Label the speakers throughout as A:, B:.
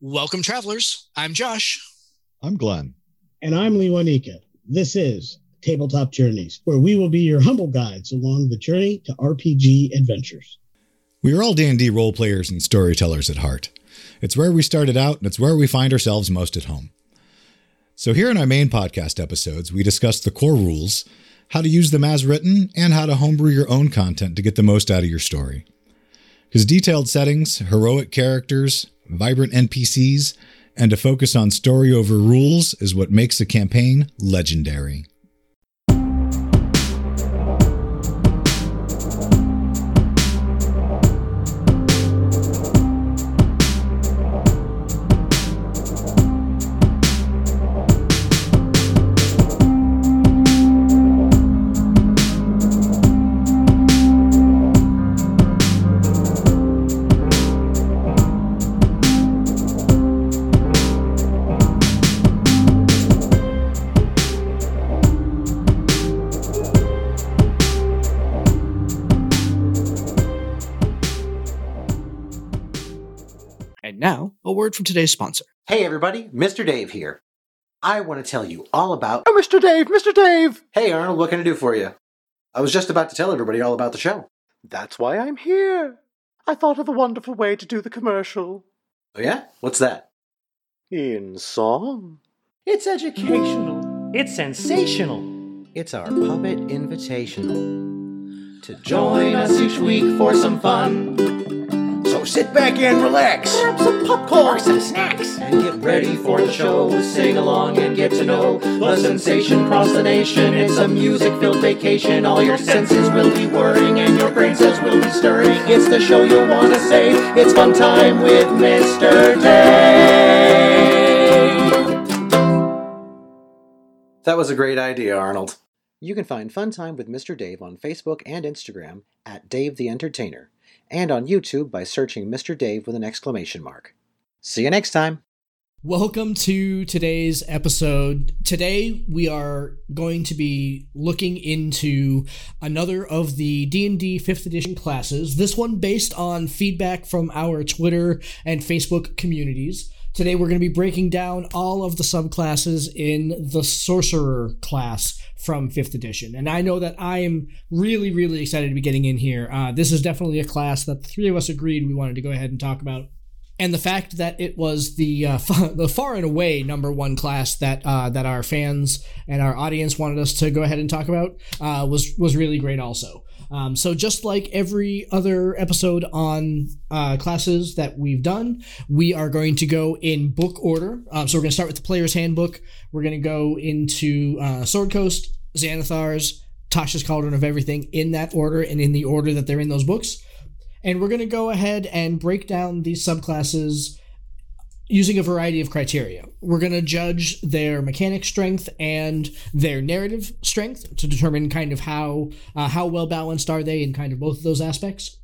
A: Welcome, travelers. I'm Josh.
B: I'm Glenn.
C: And I'm Lewanika. This is Tabletop Journeys, where we will be your humble guides along the journey to RPG adventures.
B: We are all D&D role players and storytellers at heart. It's where we started out, and it's where we find ourselves most at home. So here in our main podcast episodes, we discuss the core rules, how to use them as written, and how to homebrew your own content to get the most out of your story. Because detailed settings, heroic characters, vibrant NPCs, and a focus on story over rules is what makes a campaign legendary.
A: From today's sponsor.
D: Hey everybody, Mr. Dave here. I want to tell you all about.
E: Oh, Mr. Dave, Mr. Dave!
D: Hey Arnold, what can I do for you? I was just about to tell everybody all about the show.
E: That's why I'm here. I thought of a wonderful way to do the commercial.
D: Oh yeah? What's that?
E: In song.
D: It's educational.
F: It's sensational.
D: It's our puppet invitational. To join us each week for some fun. So sit back and relax.
E: Grab some popcorn.
F: Or some snacks.
D: And get ready for the show. Sing along and get to know the sensation across the nation. It's a music filled vacation. All your senses will be whirring and your brain cells will be stirring. It's the show you'll want to save. It's fun time with Mr. Dave. That was a great idea, Arnold. You can find Fun Time with Mr. Dave on Facebook and Instagram at Dave the Entertainer, and on YouTube by searching Mr. Dave with an exclamation mark. See you next time.
A: Welcome to today's episode. Today we are going to be looking into another of the D&D 5th edition classes. This one based on feedback from our Twitter and Facebook communities. Today we're going to be breaking down all of the subclasses in the sorcerer class from 5th edition. And I know that I am really really excited to be getting in here. Uh, this is definitely a class that the three of us agreed we wanted to go ahead and talk about and the fact that it was the uh, far, the far and away number one class that uh, that our fans and our audience wanted us to go ahead and talk about uh, was was really great also. Um, so just like every other episode on uh, classes that we've done, we are going to go in book order. Um, so we're going to start with the player's handbook. We're going to go into uh, Sword Coast, Xanathar's, Tasha's Cauldron of Everything in that order and in the order that they're in those books. And we're going to go ahead and break down these subclasses using a variety of criteria. We're going to judge their mechanic strength and their narrative strength to determine kind of how uh, how well balanced are they in kind of both of those aspects.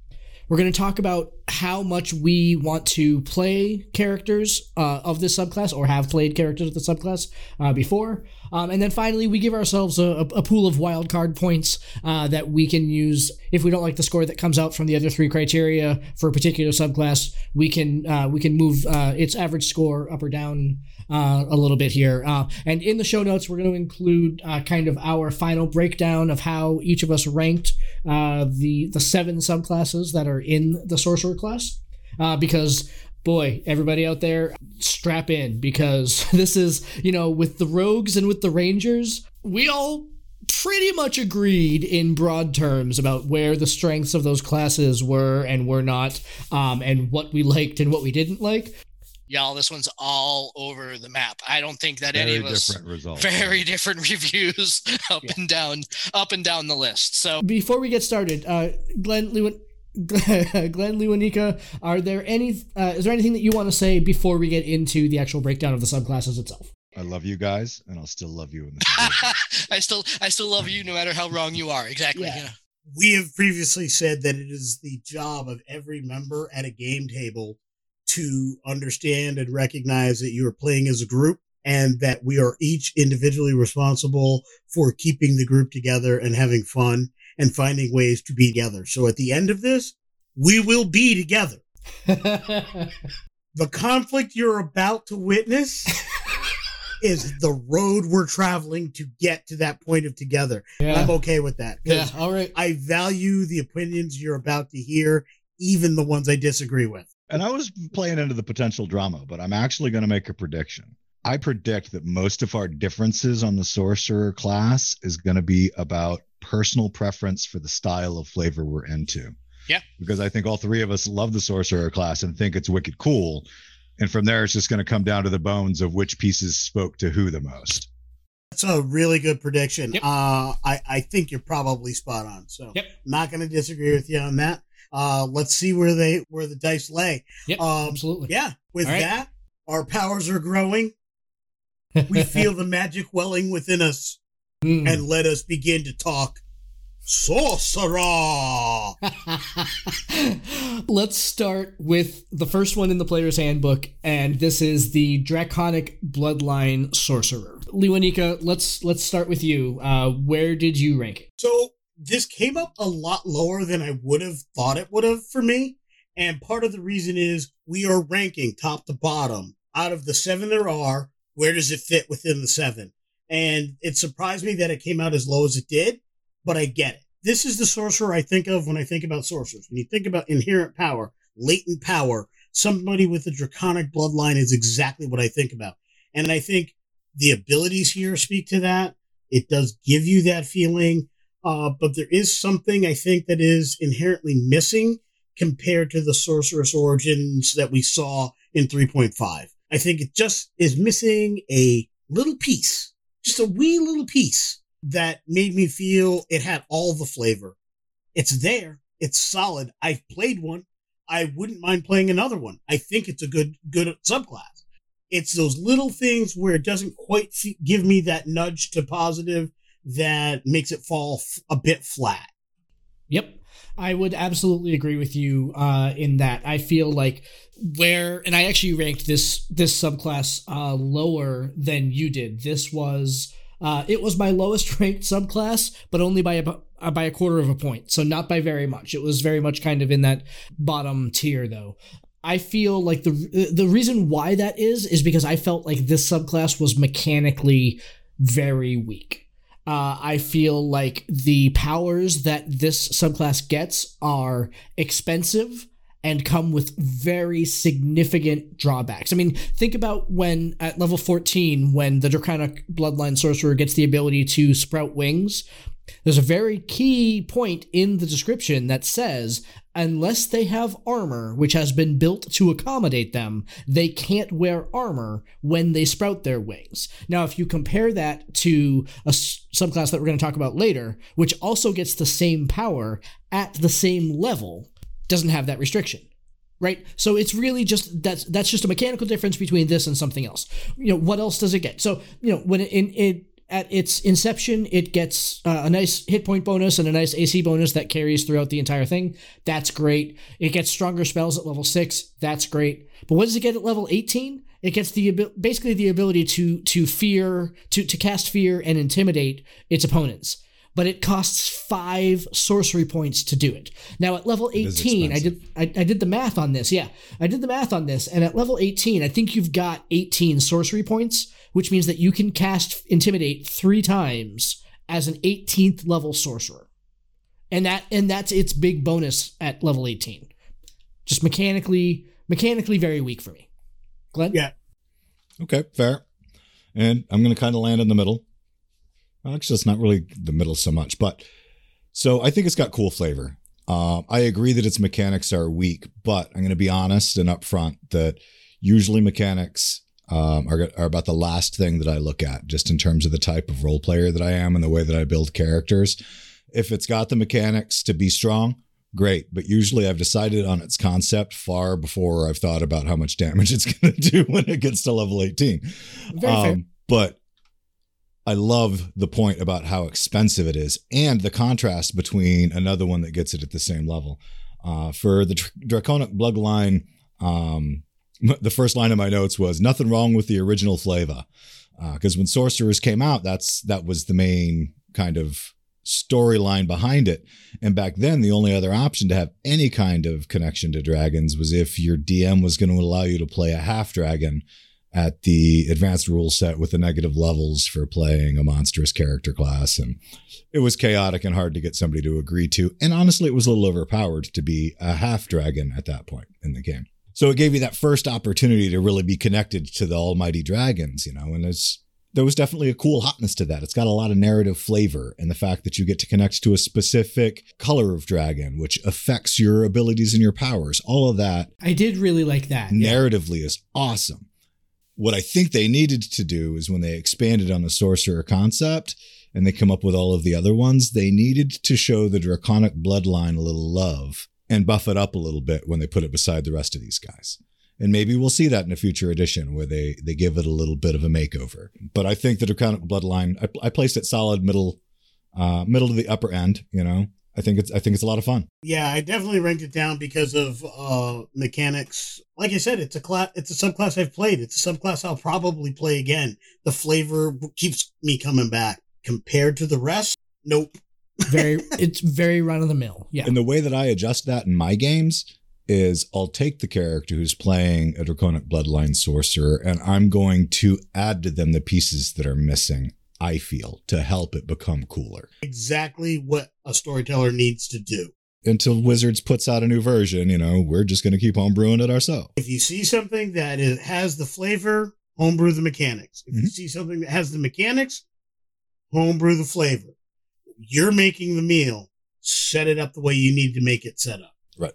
A: We're going to talk about how much we want to play characters uh, of this subclass or have played characters of the subclass uh, before. Um, and then finally, we give ourselves a, a pool of wildcard points uh, that we can use if we don't like the score that comes out from the other three criteria for a particular subclass. We can uh, we can move uh, its average score up or down uh, a little bit here. Uh, and in the show notes, we're going to include uh, kind of our final breakdown of how each of us ranked the the seven subclasses that are in the sorcerer class. Uh, because boy, everybody out there, strap in because this is you know with the rogues and with the rangers, we all pretty much agreed in broad terms about where the strengths of those classes were and were not, um, and what we liked and what we didn't like y'all this one's all over the map i don't think that
B: Very
A: any of us
B: different results.
A: very different reviews up
F: Yeah.
A: and down up and down the list so before we get started uh glenn lewin Glenn Lewanika, are there any? Uh, is there anything that you want to say before we get into the actual breakdown of the subclasses itself?
B: I love you guys, and I'll still love you in this.
A: I still, I still love you no matter how wrong you are. Exactly.
C: Yeah.
A: yeah.
C: We have previously said that it is the job of every member at a game table to understand and recognize that you are playing as a group and that we are each individually responsible for keeping the group together and having fun and finding ways to be together. So at the end of this, we will be together. The conflict you're about to witness is the road we're traveling to get to that point of together.
A: Yeah.
C: I'm okay with that.
A: Yeah. All right.
C: I value the opinions you're about to hear, even the ones I disagree with.
B: And I was playing into the potential drama, but I'm actually going to make a prediction. I predict that most of our differences on the sorcerer class is going to be about personal preference for the style of flavor we're into.
A: Yeah.
B: Because I think all three of us love the sorcerer class and think it's wicked cool. And from there, it's just going to come down to the bones of which pieces spoke to who the most.
C: That's a really good prediction.
A: Yep.
C: Uh, I, I think you're probably spot on. So
A: Yep.
C: I'm not going to disagree with you on that. Uh, let's see where they where the dice lay.
A: Yep.
C: Um,
A: absolutely.
C: Yeah. With
A: All right.
C: that, our powers are growing. We feel the magic welling within us,
A: Mm.
C: and let us begin to talk sorcerer.
A: Let's start with the first one in the player's handbook, and this is the Draconic Bloodline Sorcerer. Lewanika, let's let's start with you. Uh, where did you rank it?
C: So this came up a lot lower than I would have thought it would have for me. And part of the reason is we are ranking top to bottom. Out of the seven there are, where does it fit within the seven? And it surprised me that it came out as low as it did, but I get it. This is the sorcerer I think of when I think about sorcerers. When you think about inherent power, latent power, somebody with a draconic bloodline is exactly what I think about. And I think the abilities here speak to that. It does give you that feeling. Uh, but there is something I think that is inherently missing compared to the sorcerous origins that we saw in 3.5. I think it just is missing a little piece, just a wee little piece that made me feel it had all the flavor. It's there. It's solid. I've played one. I wouldn't mind playing another one. I think it's a good, good subclass. It's those little things where it doesn't quite f- give me that nudge to positive that makes it fall f- a bit flat.
A: Yep. I would absolutely agree with you uh, in that. I feel like where, and I actually ranked this this subclass uh, lower than you did. This was uh, it was my lowest ranked subclass, but only by uh, by a quarter of a point, so not by very much. It was very much kind of in that bottom tier, though. I feel like the the reason why that is is because I felt like this subclass was mechanically very weak. Uh, I feel like the powers that this subclass gets are expensive and come with very significant drawbacks. I mean, think about when at level 14, when the Draconic Bloodline Sorcerer gets the ability to sprout wings. There's a very key point in the description that says unless they have armor which has been built to accommodate them, they can't wear armor when they sprout their wings. Now, if you compare that to a subclass that we're going to talk about later, which also gets the same power at the same level, doesn't have that restriction. Right, so it's really just that's that's just a mechanical difference between this and something else. You know, what else does it get? So you know, when it, it at its inception, it gets uh, a nice hit point bonus and a nice AC bonus that carries throughout the entire thing. That's great. It gets stronger spells at level six. That's great. But what does it get at level eighteen? It gets the basically the ability to to fear to to cast fear and intimidate its opponents. But it costs five sorcery points to do it. Now at level eighteen, I did I, I did the math on this. Yeah, I did the math on this, and at level eighteen, I think you've got eighteen sorcery points, which means that you can cast intimidate three times as an 18th level sorcerer, and that and that's its big bonus at level 18. Just mechanically, mechanically very weak for me. Glenn,
C: Yeah.
B: Okay, fair. And I'm going to kind of land in the middle. Actually, it's not really the middle so much, but so I think it's got cool flavor. Um, I agree that its mechanics are weak, but I'm going to be honest and upfront that usually mechanics um, are, are about the last thing that I look at, just in terms of the type of role player that I am and the way that I build characters. If it's got the mechanics to be strong, great. But usually I've decided on its concept far before I've thought about how much damage it's going to do when it gets to level 18. Um, but I love the point about how expensive it is and the contrast between another one that gets it at the same level. Uh, for the Dr- Draconic Bloodline, um, the first line of my notes was nothing wrong with the original flavor. Uh, because when Sorcerers came out, that's that was the main kind of storyline behind it. And back then, the only other option to have any kind of connection to dragons was if your DM was going to allow you to play a half dragon at the advanced rule set with the negative levels for playing a monstrous character class. And it was chaotic and hard to get somebody to agree to. And honestly, it was a little overpowered to be a half dragon at that point in the game. So it gave you that first opportunity to really be connected to the almighty dragons, you know, and it's there was definitely a cool hotness to that. It's got a lot of narrative flavor and the fact that you get to connect to a specific color of dragon, which affects your abilities and your powers. All of that
A: I did really like that. yeah.
B: narratively is awesome. What I think they needed to do is when they expanded on the sorcerer concept and they come up with all of the other ones, they needed to show the draconic bloodline a little love and buff it up a little bit when they put it beside the rest of these guys. And maybe we'll see that in a future edition where they they give it a little bit of a makeover. But I think the draconic bloodline, I, I placed it solid middle, uh, middle to the upper end. You know, I think it's I think it's a lot of fun.
C: Yeah, I definitely ranked it down because of uh mechanics. Like I said, it's a class it's a subclass I've played. It's a subclass I'll probably play again. The flavor keeps me coming back. Compared to the rest, nope.
A: Very it's very run of the mill. Yeah.
B: And the way that I adjust that in my games is I'll take the character who's playing a draconic bloodline sorcerer and I'm going to add to them the pieces that are missing. I feel to help it become cooler.
C: Exactly what a storyteller needs to do.
B: Until Wizards puts out a new version, you know, we're just going to keep homebrewing it ourselves.
C: If you see something that is, has the flavor, homebrew the mechanics. If you
B: Mhm.
C: see something that has the mechanics, homebrew the flavor. You're making the meal. Set it up the way you need to make it set up. Right.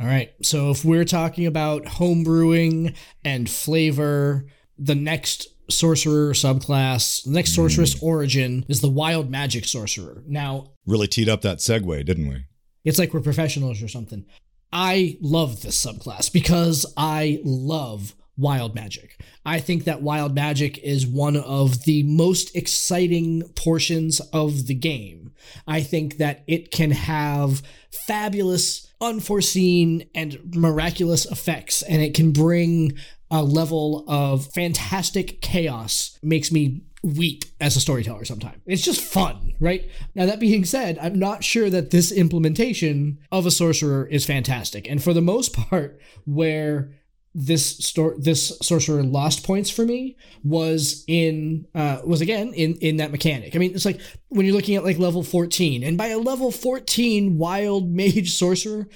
A: All right. So if we're talking about homebrewing and flavor, the next sorcerer subclass, the next sorcerous mm. origin is the wild magic sorcerer. Now,
B: Really teed up that segue, didn't we?
A: it's like we're professionals or something. I love this subclass because I love wild magic. I think that wild magic is one of the most exciting portions of the game. I think that it can have fabulous, unforeseen, and miraculous effects, and it can bring a level of fantastic chaos. Makes me weep as a storyteller sometimes. It's just fun, right? Now, that being said, I'm not sure that this implementation of a sorcerer is fantastic. And for the most part, where this store this sorcerer lost points for me was in uh was again in in that mechanic i mean it's like when you're looking at like level 14 and by a level 14 wild mage sorcerer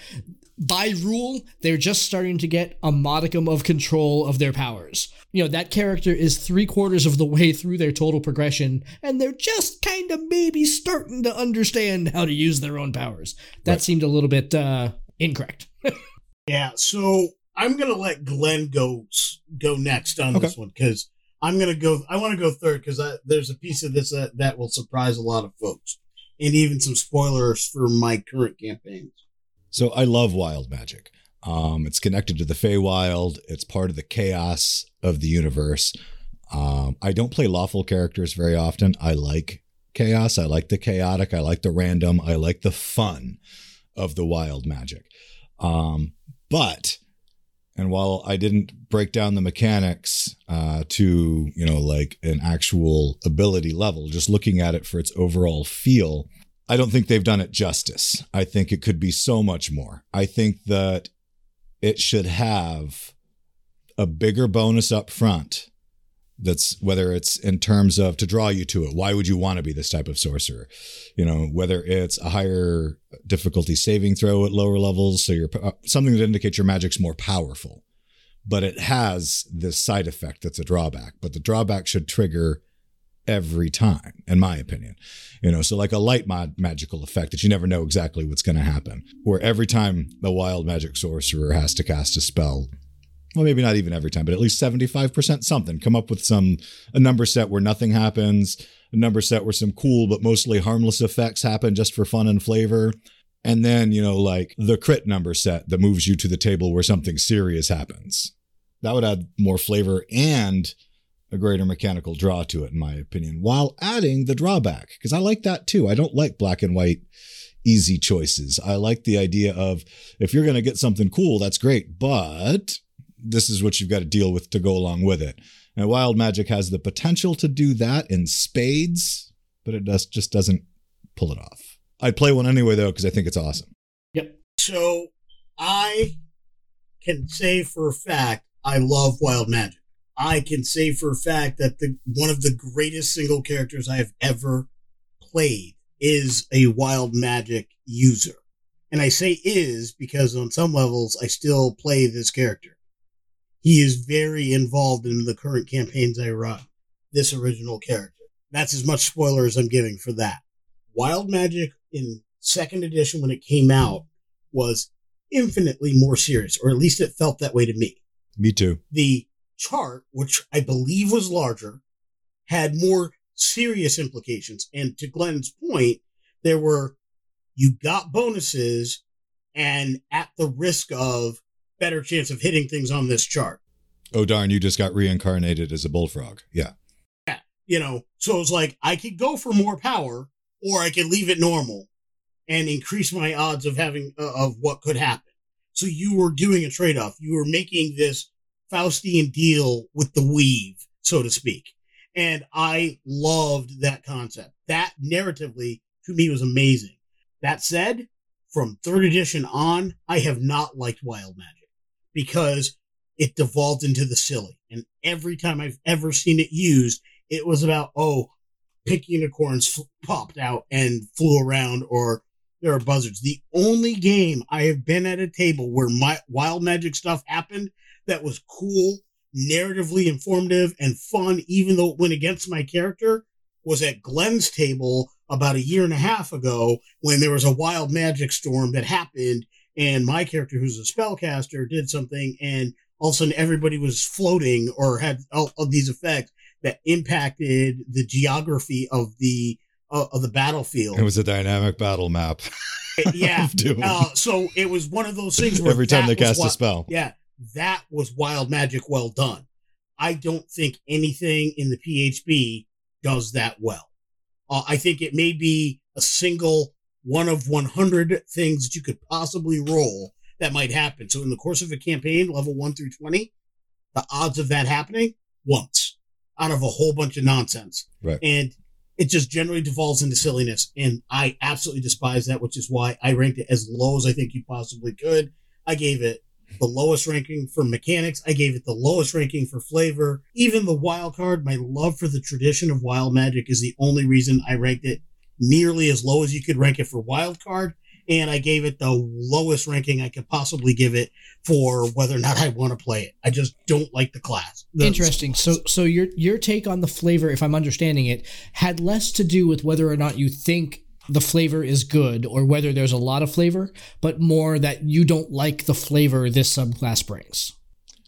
A: by rule, they're just starting to get a modicum of control of their powers. You know, that character is three quarters of the way through their total progression, and they're just kind of maybe starting to understand how to use their own powers. That
B: Right.
A: seemed a little bit uh, incorrect.
C: Yeah, so I'm gonna let Glenn go go next on this one because I'm gonna go. I want to go third because there's a piece of this that, that will surprise a lot of folks, and even some spoilers for my current campaigns.
B: So I love wild magic. Um, it's connected to the Feywild. It's part of the chaos of the universe. Um, I don't play lawful characters very often. I like chaos. I like the chaotic. I like the random. I like the fun of the wild magic. Um, but, and while I didn't break down the mechanics uh, to, you know, like an actual ability level, just looking at it for its overall feel, I don't think they've done it justice. I think it could be so much more. I think that it should have a bigger bonus up front. That's whether it's in terms of to draw you to it. Why would you want to be this type of sorcerer? You know, whether it's a higher difficulty saving throw at lower levels, so you're uh, something that indicates your magic's more powerful, but it has this side effect that's a drawback. But the drawback should trigger every time, in my opinion. You know, so like a light mod magical effect that you never know exactly what's going to happen. Where every time the wild magic sorcerer has to cast a spell, well, maybe not even every time, but at least 75% something. Come up with some, a number set where nothing happens, a number set where some cool but mostly harmless effects happen just for fun and flavor. And then, you know, like the crit number set that moves you to the table where something serious happens. That would add more flavor and a greater mechanical draw to it, in my opinion, while adding the drawback. Because I like that too. I don't like black and white easy choices. I like the idea of if you're going to get something cool, that's great, but this is what you've got to deal with to go along with it. And Wild Magic has the potential to do that in spades, but it does, just doesn't pull it off. I'd play one anyway though because I think it's awesome.
A: Yep.
C: So I can say for a fact I love Wild Magic. I can say for a fact that the one of the greatest single characters I have ever played is a Wild Magic user. And I say is because on some levels I still play this character. He is very involved in the current campaigns I run. This original character. That's as much spoiler as I'm giving for that. Wild Magic in second edition when it came out was infinitely more serious, or at least it felt that way to me.
B: Me too.
C: The chart, which I believe was larger, had more serious implications. And to Glenn's point, there were, you got bonuses and at the risk of better chance of hitting things on this chart.
B: Oh darn, you just got reincarnated as a bullfrog. Yeah.
C: Yeah. You know, so it was like I could go for more power or I could leave it normal and increase my odds of having, uh, of what could happen. So you were doing a trade off. You were making this Faustian deal with the weave, so to speak. And I loved that concept. That narratively to me was amazing. That said, from third edition on, I have not liked Wild Magic because it devolved into the silly. And every time I've ever seen it used, it was about, oh, pink unicorns popped out and flew around or there are buzzards. The only game I have been at a table where my wild magic stuff happened that was cool, narratively informative and fun, even though it went against my character was at Glenn's table about a year and a half ago when there was a wild magic storm that happened and my character who's a spellcaster did something and all of a sudden everybody was floating or had all of these effects that impacted the geography of the uh, of the battlefield.
B: It was a dynamic battle map.
C: yeah. Uh, so it was one of those things where
B: Every time they cast a spell.
C: Yeah, that was wild magic well done. I don't think anything in the PHB does that well. Uh, I think it may be a single one of 100 things that you could possibly roll that might happen. So in the course of a campaign, level 1 through 20, the odds of that happening once out of a whole bunch of nonsense.
B: Right.
C: And it just generally devolves into silliness. And I absolutely despise that, which is why I ranked it as low as I think you possibly could. I gave it the lowest ranking for mechanics. I gave it the lowest ranking for flavor. Even the wild card, my love for the tradition of wild magic is the only reason I ranked it nearly as low as you could rank it for wild card. And I gave it the lowest ranking I could possibly give it for whether or not I want to play it. I just don't like the class. The-
A: Interesting. So, so your your take on the flavor, if I'm understanding it, had less to do with whether or not you think the flavor is good or whether there's a lot of flavor, but more that you don't like the flavor this subclass brings.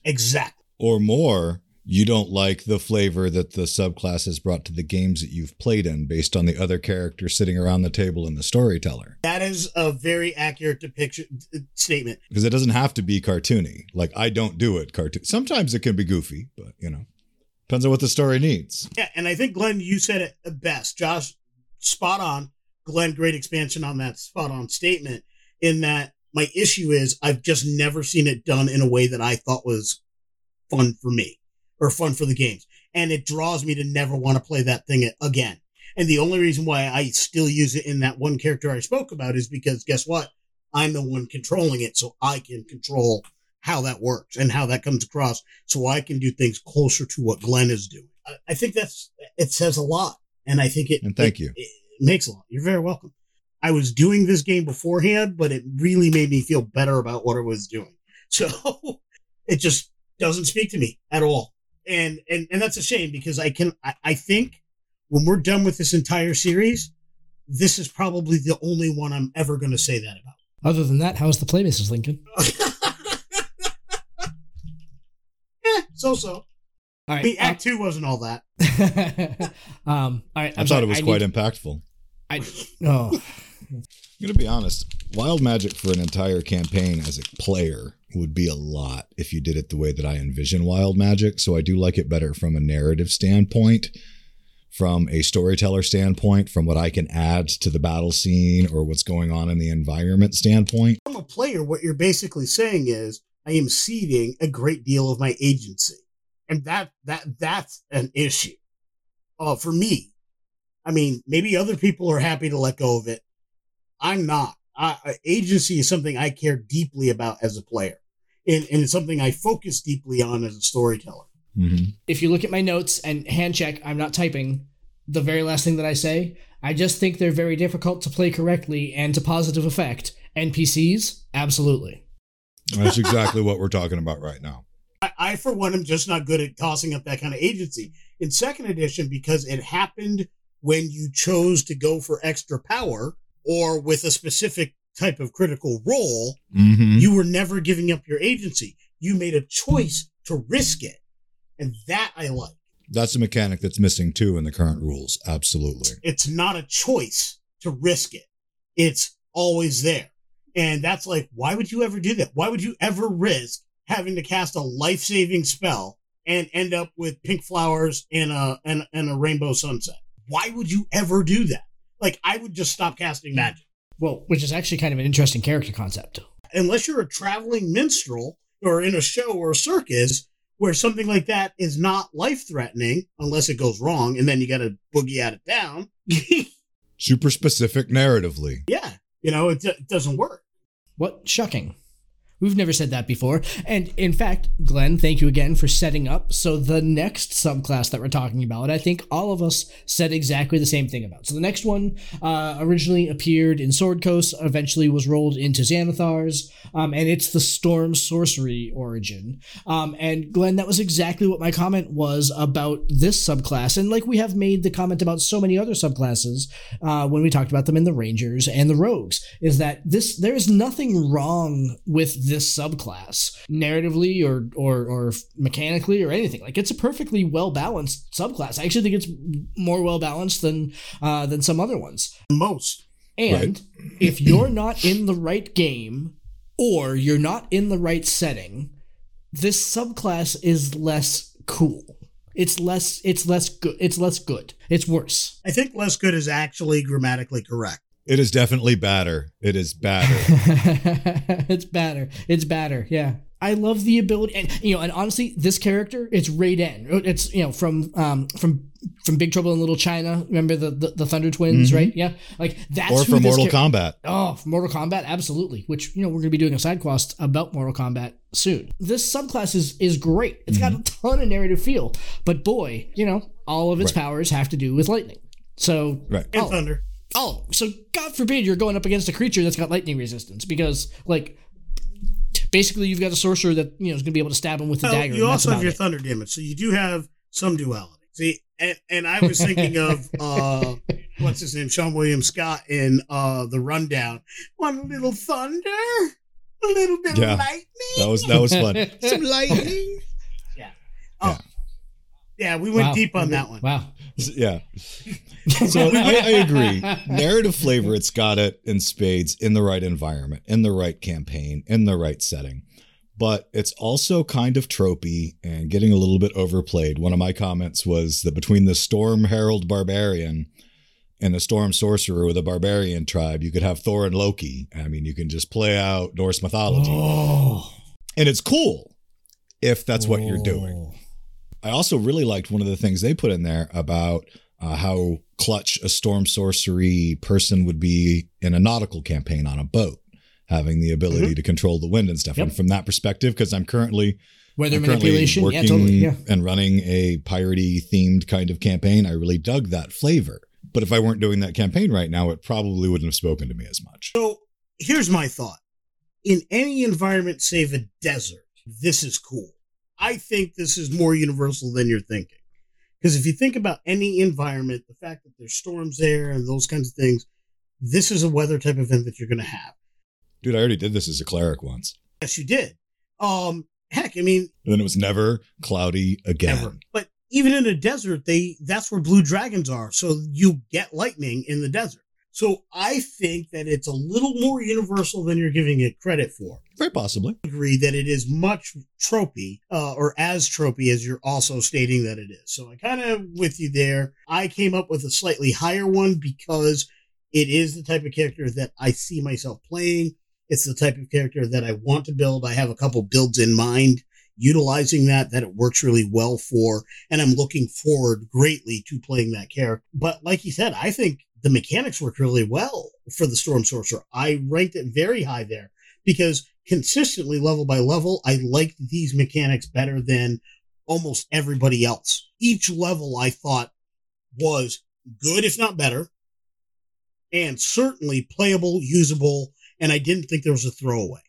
C: Exactly.
B: Or more, you don't like the flavor that the subclass has brought to the games that you've played in based on the other characters sitting around the table and the storyteller.
C: That is a very accurate depiction uh, statement.
B: Because it doesn't have to be cartoony. Like I don't do it cartoon. Sometimes it can be goofy, but you know, depends on what the story needs.
C: Yeah, and I think Glenn, you said it best. Josh, spot on. Glenn, great expansion on that spot on statement. In that, my issue is I've just never seen it done in a way that I thought was fun for me or fun for the games, and it draws me to never want to play that thing again. And the only reason why I still use it in that one character I spoke about is because guess what? I'm the one controlling it, so I can control how that works and how that comes across, so I can do things closer to what Glenn is doing. I, I think that's it says a lot, and I think it.
B: And thank
C: it-
B: you.
C: It, makes a lot. You're very welcome. I was doing this game beforehand, but it really made me feel better about what I was doing. So it just doesn't speak to me at all, and and and that's a shame because I can. I, I think when we're done with this entire series, this is probably the only one I'm ever going to say that about.
A: Other than that, how's the play, Mrs. Lincoln?
C: Eh, so so.
A: All
C: I
A: right.
C: mean, Act Two wasn't all that.
A: um, all right.
B: I
A: I'm
B: thought
A: sorry,
B: it was
A: I
B: quite
A: need-
B: impactful.
A: I oh.
B: I'm to be honest. Wild Magic for an entire campaign as a player would be a lot if you did it the way that I envision Wild Magic. So I do like it better from a narrative standpoint, from a storyteller standpoint, from what I can add to the battle scene or what's going on in the environment standpoint.
C: From a player, what you're basically saying is I am ceding a great deal of my agency, and that that that's an issue. Uh, for me, I mean, maybe other people are happy to let go of it. I'm not. I, agency is something I care deeply about as a player, and, and it's something I focus deeply on as a storyteller.
B: Mm-hmm.
A: If you look at my notes and hand check, I'm not typing. The very last thing that I say, I just think they're very difficult to play correctly and to positive effect. NPCs, absolutely.
B: That's exactly what we're talking about right now.
C: I, I, for one, am just not good at tossing up that kind of agency. In second edition, because it happened when you chose to go for extra power or with a specific type of critical roll,
B: Mm-hmm.
C: you were never giving up your agency. You made a choice to risk it. And that I like.
B: That's a mechanic that's missing too in the current rules. Absolutely.
C: It's not a choice to risk it. It's always there. And that's like, why would you ever do that? Why would you ever risk having to cast a life saving spell and end up with pink flowers and a, and, and a rainbow sunset? Why would you ever do that? Like, I would just stop casting magic.
A: Well, which is actually kind of an interesting character concept.
C: Unless you're a traveling minstrel or in a show or a circus where something like that is not life threatening unless it goes wrong and then you got to boogie at it down.
B: Super specific narratively.
C: yeah, you know, it, it doesn't work.
A: What shocking. We've never said that before. And in fact, Glenn, thank you again for setting up. So the next subclass that we're talking about, I think all of us said exactly the same thing about. So the next one uh, originally appeared in Sword Coast, eventually was rolled into Xanathar's, um, and it's the Storm Sorcery origin. Um, and Glenn, that was exactly what my comment was about this subclass. And like we have made the comment about so many other subclasses uh, when we talked about them in the Rangers and the Rogues, is that this there is nothing wrong with this subclass narratively or or or mechanically or anything. Like it's a perfectly well balanced subclass. I actually think it's more well balanced than uh than some other ones.
C: Most.
A: and if you're not in the right game or you're not in the right setting this subclass is less cool. It's less it's less good it's less good. It's worse.
C: I think less good is actually grammatically correct.
B: It is definitely badder. It is badder.
A: it's badder. It's badder. Yeah. I love the ability, and you know, and honestly, this character, it's Raiden. It's you know from um from from Big Trouble in Little China. Remember the the, the Thunder Twins, right? Yeah, like that's
B: or
A: who
B: for Mortal
A: char-
B: Kombat.
A: Oh, for Mortal Kombat, absolutely. Which you know we're gonna be doing a side quest about Mortal Kombat soon. This subclass is is great. It's got a ton of narrative feel, but boy, you know, all of its
B: Right.
A: powers have to do with lightning. So
B: Right.
C: And
A: Oh.
C: Thunder.
A: Oh, so God forbid you're going up against a creature that's got lightning resistance because, like, basically you've got a sorcerer that you know is going to be able to stab him with the
C: Well,
A: dagger.
C: you
A: and that's
C: also have your
A: it.
C: thunder damage, so you do have some duality. See, and, and I was thinking of uh what's his name, Seann William Scott in uh the rundown. One little thunder, a little bit
B: Yeah.
C: of lightning,
B: That was that was fun.
C: some lightning. yeah. Oh. Yeah, we went
A: Wow.
C: deep on that one.
A: Wow.
B: yeah. So I, I agree. Narrative flavor, it's got it in spades in the right environment, in the right campaign, in the right setting. But it's also kind of tropey and getting a little bit overplayed. One of my comments was that between the Storm Herald Barbarian and the Storm Sorcerer with a barbarian tribe, you could have Thor and Loki. I mean, you can just play out Norse mythology.
A: Oh,
B: And it's cool if that's what you're doing. Oh. I also really liked one of the things they put in there about uh, how clutch a storm sorcery person would be in a nautical campaign on a boat, having the ability to control the wind and stuff.
A: Yep.
B: And from that perspective, because I'm currently
A: Weather
B: I'm currently
A: manipulation. Yeah,
B: working
A: totally. Yeah.
B: and running a piratey themed kind of campaign, I really dug that flavor. But if I weren't doing that campaign right now, it probably wouldn't have spoken to me as much.
C: So here's my thought. In any environment save a desert, this is cool. I think this is more universal than you're thinking. Because if you think about any environment, the fact that there's storms there and those kinds of things, this is a weather type event that you're going to have.
B: Dude, I already did this as a cleric once.
C: Yes, you did. Um, heck, I mean,
B: And then it was never cloudy again.
C: ever. But even in a desert, they that's where blue dragons are. So you get lightning in the desert. So I think that it's a little more universal than you're giving it credit for.
B: Very possibly.
C: agree that it is much tropey uh, or as tropey as you're also stating that it is. So I kind of with you there. I came up with a slightly higher one because it is the type of character that I see myself playing. It's the type of character that I want to build. I have a couple builds in mind, utilizing that, that it works really well for, and I'm looking forward greatly to playing that character. But like you said, I think the mechanics worked really well for the Storm Sorcerer. I ranked it very high there because consistently level by level, I liked these mechanics better than almost everybody else. Each level I thought was good, if not better, and certainly playable, usable, and I didn't think there was a throwaway.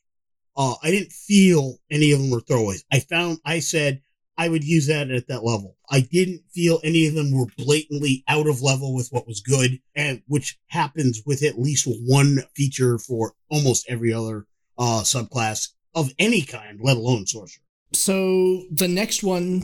C: Uh, I didn't feel any of them were throwaways. I found, I said, I would use that at that level. I didn't feel any of them were blatantly out of level with what was good, and which happens with at least one feature for almost every other uh, subclass of any kind, let alone sorcerer.
A: So the next one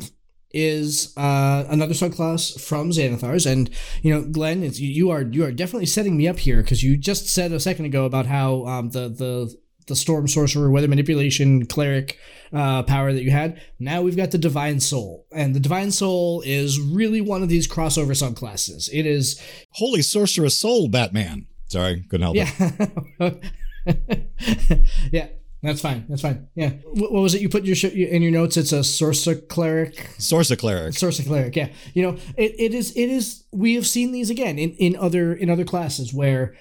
A: is uh, another subclass from Xanathar's, and you know, Glenn, you are you are definitely setting me up here because you just said a second ago about how um, the the the storm sorcerer, weather manipulation, cleric uh, power that you had. Now we've got the divine soul, and the divine soul is really one of these crossover subclasses. It is
B: Holy sorceress soul, Batman. Sorry, couldn't help it.
A: yeah, yeah. That's fine. That's fine. Yeah. What, what was it you put your sh- in your notes? It's a sorcerer cleric.
B: Sorcerer cleric.
A: Sorcerer cleric. Yeah. You know, it, it is. It is. We have seen these again in in other in other classes where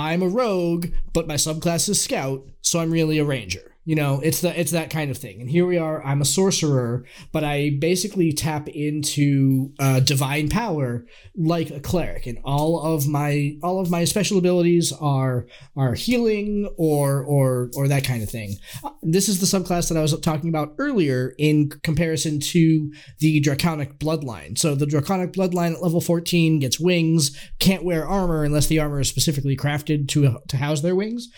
A: I'm a rogue, but my subclass is scout, so I'm really a ranger. You know, it's the it's that kind of thing. And here we are. I'm a sorcerer, but I basically tap into uh, divine power like a cleric, and all of my all of my special abilities are are healing or or or that kind of thing. This is the subclass that I was talking about earlier in comparison to the draconic bloodline. So the draconic bloodline at level 14 gets wings, can't wear armor unless the armor is specifically crafted to to house their wings.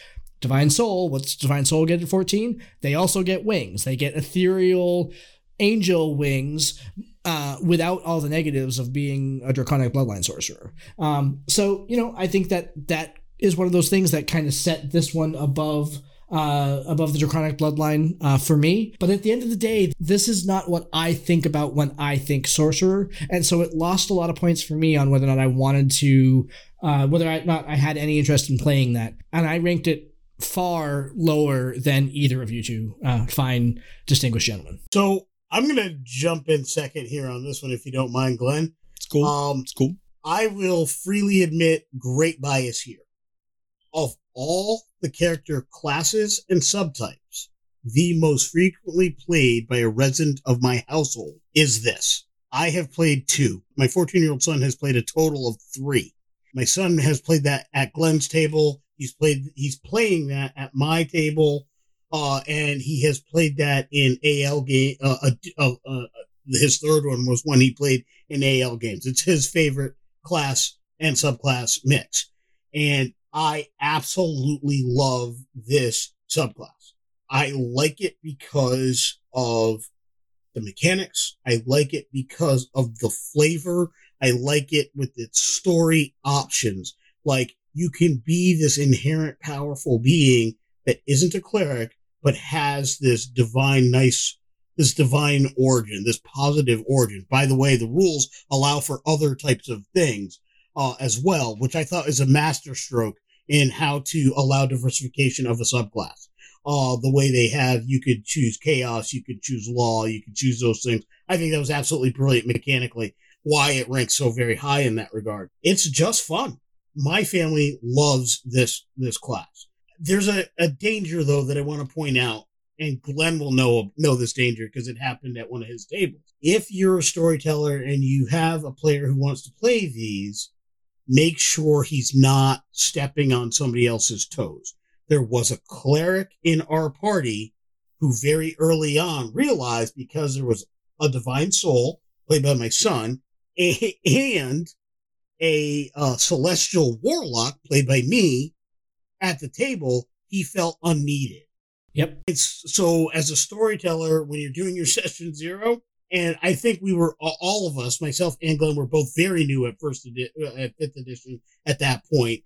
A: Divine Soul, what's Divine Soul get at 14? They also get wings. They get ethereal angel wings uh, without all the negatives of being a draconic bloodline sorcerer. Um, so, you know, I think that that is one of those things that kind of set this one above. Uh, above the draconic bloodline uh, for me, but at the end of the day, this is not what I think about when I think sorcerer, and so it lost a lot of points for me on whether or not I wanted to, uh, whether or not I had any interest in playing that, and I ranked it far lower than either of you two uh, fine distinguished gentlemen.
C: So I'm gonna jump in second here on this one, if you don't mind, Glenn.
B: It's cool.
C: Um,
B: it's cool.
C: I will freely admit great bias here. Of all the character classes and subtypes, the most frequently played by a resident of my household is this. I have played two. My 14 year old son has played a total of three. My son has played that at Glenn's table. He's played, he's playing that at my table. Uh, and he has played that in AL game. Uh, uh, uh, his third one was one he played in AL games. It's his favorite class and subclass mix. And I absolutely love this subclass. I like it because of the mechanics. I like it because of the flavor. I like it with its story options. Like you can be this inherent powerful being that isn't a cleric, but has this divine, nice, this divine origin, this positive origin. By the way, the rules allow for other types of things, uh, as well, which I thought is a masterstroke in how to allow diversification of a subclass. Uh, the way they have, you could choose chaos, you could choose law, you could choose those things. I think that was absolutely brilliant mechanically. Why it ranks so very high in that regard. It's just fun. My family loves this, this class. There's a, a danger though that I want to point out, and Glenn will know, know this danger because it happened at one of his tables. If you're a storyteller and you have a player who wants to play these, make sure he's not stepping on somebody else's toes. There was a cleric in our party who very early on realized because there was a divine soul played by my son and a uh, celestial warlock played by me at the table, he felt unneeded.
A: Yep.
C: It's so as a storyteller, when you're doing your session zero, and I think we were all of us, myself and Glenn, were both very new at first edi- uh, at fifth edition at that point.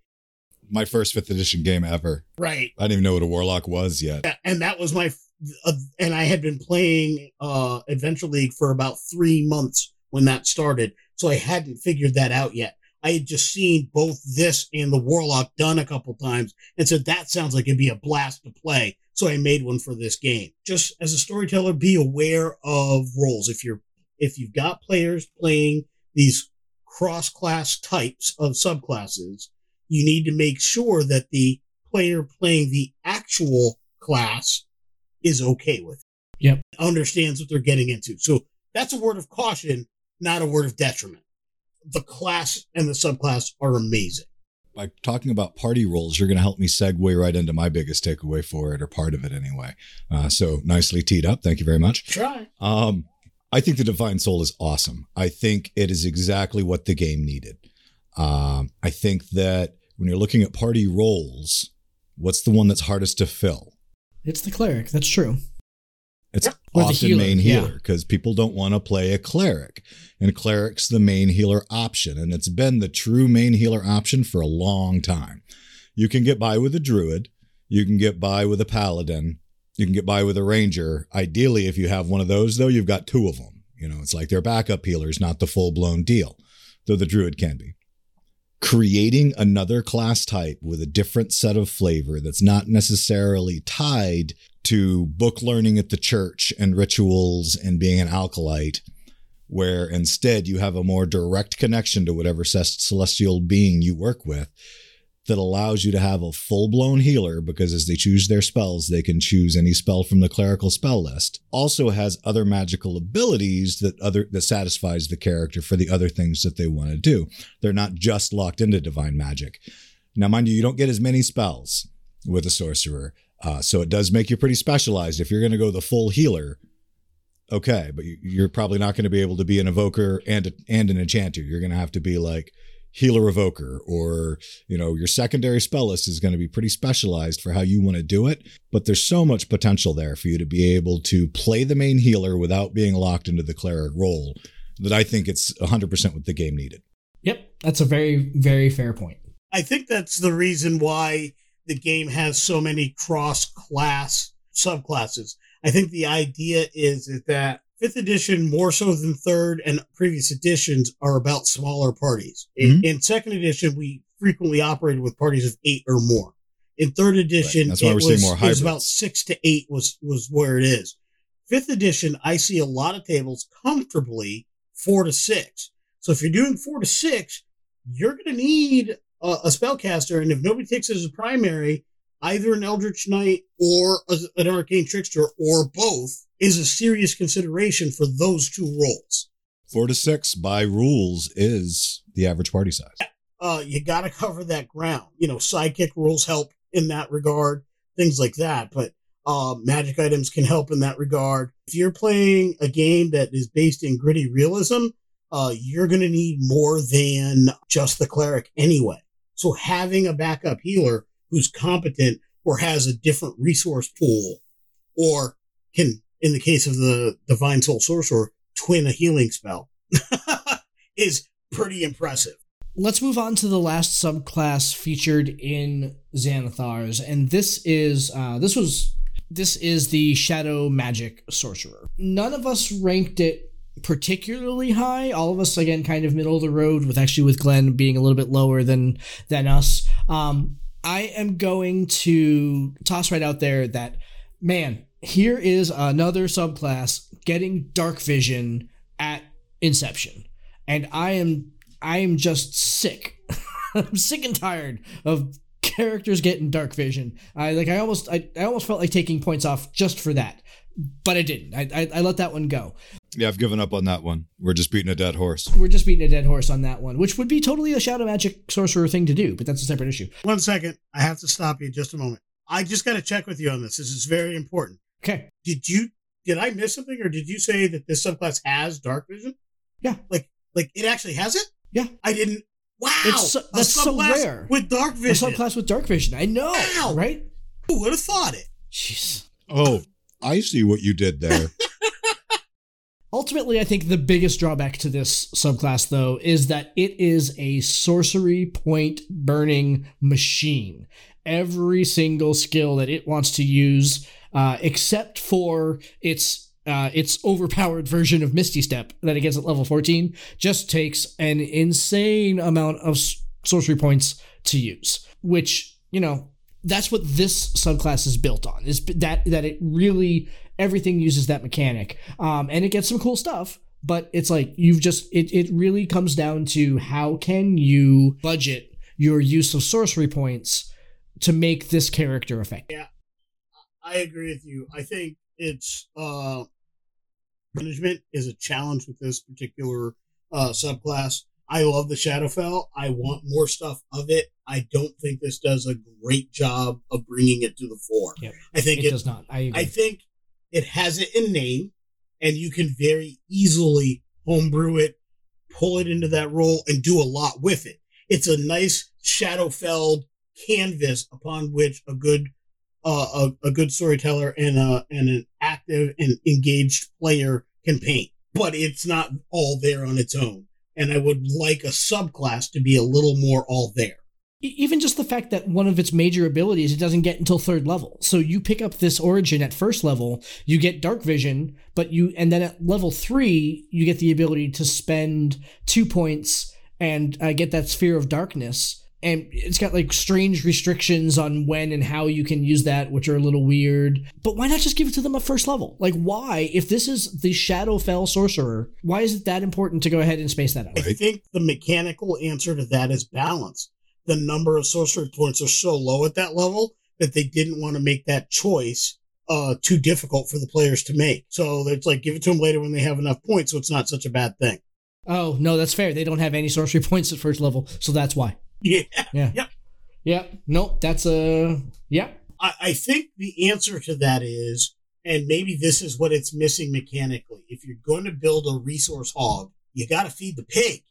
B: My first fifth edition game ever.
C: Right.
B: I didn't even know what a warlock was yet.
C: Yeah, and that was my, uh, and I had been playing uh, Adventure League for about three months when that started, so I hadn't figured that out yet. I had just seen both this and the Warlock done a couple times and said that sounds like it'd be a blast to play. So I made one for this game. Just as a storyteller, be aware of roles. If you're if you've got players playing these cross class types of subclasses, you need to make sure that the player playing the actual class is okay with it.
A: Yep.
C: Understands what they're getting into. So that's a word of caution, not a word of detriment. The class and the subclass are amazing.
B: By talking about party roles, you're going to help me segue right into my biggest takeaway for it, or part of it anyway. Uh, so nicely teed up. Thank you very much.
C: Try.
B: Um, I think the Divine Soul is awesome. I think it is exactly what the game needed. Um, I think that when you're looking at party roles, what's the one that's hardest to fill?
A: It's the cleric. That's true.
B: It's
A: the
B: often
A: healer,
B: main healer because people don't want to play a cleric, and cleric's the main healer option, and it's been the true main healer option for a long time. You can get by with a druid, you can get by with a paladin, you can get by with a ranger. Ideally, if you have one of those, though, you've got two of them. You know, it's like they're backup healers, not the full blown deal, though the druid can be. Creating another class type with a different set of flavor that's not necessarily tied to book learning at the church and rituals and being an acolyte, where instead you have a more direct connection to whatever celestial being you work with that allows you to have a full blown healer because as they choose their spells, they can choose any spell from the clerical spell list. Also has other magical abilities that other that satisfies the character for the other things that they want to do. They're not just locked into divine magic. Now, mind you, you don't get as many spells with a sorcerer. Uh, so it does make you pretty specialized. If you're going to go the full healer, okay, but you- you're probably not going to be able to be an evoker and a, and an enchanter. You're going to have to be like healer evoker, or you know, your secondary spell list is going to be pretty specialized for how you want to do it. But there's so much potential there for you to be able to play the main healer without being locked into the cleric role that I think it's 100% what the game needed.
A: Yep. That's a very, very fair point.
C: I think that's the reason why the game has so many cross class subclasses. I think the idea is, is that fifth edition, more so than third and previous editions, are about smaller parties. In,
B: Mhm.
C: in second edition, we frequently operated with parties of eight or more. In third edition,
B: That's why
C: it was,
B: more
C: it was about six to eight was was where it is. Fifth edition, I see a lot of tables comfortably four to six. So if you're doing four to six, you're going to need a, a spellcaster, and if nobody takes it as a primary, either an Eldritch Knight or a, an Arcane Trickster or both is a serious consideration for those two roles.
B: Four to six by rules is the average party size.
C: Uh, you got to cover that ground. You know, sidekick rules help in that regard, things like that. But uh, magic items can help in that regard. If you're playing a game that is based in gritty realism, uh, you're going to need more than just the cleric anyway. So having a backup healer who's competent or has a different resource pool or can, in the case of the divine soul sorcerer, twin a healing spell is pretty impressive.
A: Let's move on to the last subclass featured in Xanathars, and this is uh, this was this is the Shadow Magic Sorcerer. None of us ranked it particularly high. All of us again kind of middle of the road, with actually with Glenn being a little bit lower than than us. Um, I am going to toss right out there that man, here is another subclass getting dark vision at inception. And I am I am just sick. I'm sick and tired of characters getting dark vision. I like I almost I, I almost felt like taking points off just for that. But I didn't. I, I, I let that one go.
B: Yeah, I've given up on that one. We're just beating a dead horse.
A: We're just beating a dead horse on that one, which would be totally a shadow magic sorcerer thing to do, but that's a separate issue.
C: One second. I have to stop you just a moment. I just got to check with you on this. This is very important.
A: Okay.
C: Did you, did I miss something or did you say that this subclass has dark vision?
A: Yeah.
C: Like, like it actually has it?
A: Yeah.
C: I didn't. Wow.
A: It's so-
C: A
A: that's so rare.
C: With dark vision.
A: A
C: vision.
A: subclass with dark vision. I know,
C: Wow.
A: right?
C: Who would have thought it?
A: Jeez.
B: Oh, I see what you did there.
A: Ultimately, I think the biggest drawback to this subclass, though, is that it is a sorcery point burning machine. Every single skill that it wants to use, uh, except for its uh, its overpowered version of Misty Step that it gets at level 14 just takes an insane amount of sorcery points to use, which, you know, that's what this subclass is built on. Is that that it really everything uses that mechanic. Um, and it gets some cool stuff, but it's like you've just it it really comes down to how can you budget your use of sorcery points to make this character effective.
C: Yeah, I agree with you. I think it's uh management is a challenge with this particular uh subclass. I love the Shadowfell. I want more stuff of it. I don't think this does a great job of bringing it to the fore.
A: Yep.
C: I think
A: It
C: it,
A: does not. I agree.
C: I think it has it in name, and you can very easily homebrew it, pull it into that role, and do a lot with it. It's a nice Shadowfell canvas upon which a good uh, a, a good storyteller and a and an active and engaged player can paint. But it's not all there on its own. And I would like a subclass to be a little more all there.
A: Even just the fact that one of its major abilities it doesn't get until third level. So you pick up this origin at first level you get dark vision but you and then at level three you get the ability to spend two points and uh, get that sphere of darkness. And it's got like strange restrictions on when and how you can use that which are a little weird. But why not just give it to them at first level? Like why? If this is the shadowfell sorcerer why is it that important to go ahead and space that out?
C: I think the mechanical answer to that is balance. The number of sorcery points are so low at that level that they didn't want to make that choice uh, too difficult for the players to make. So it's like give it to them later when they have enough points, so it's not such a bad thing.
A: oh no that's fair they don't have any sorcery points at first level so that's why
C: Yeah,
A: Yeah.
C: Yep.
A: Yeah. Nope. That's a. Yeah.
C: I, I think the answer to that is, and maybe this is what it's missing mechanically. If you're going to build a resource hog, you got to feed the pig.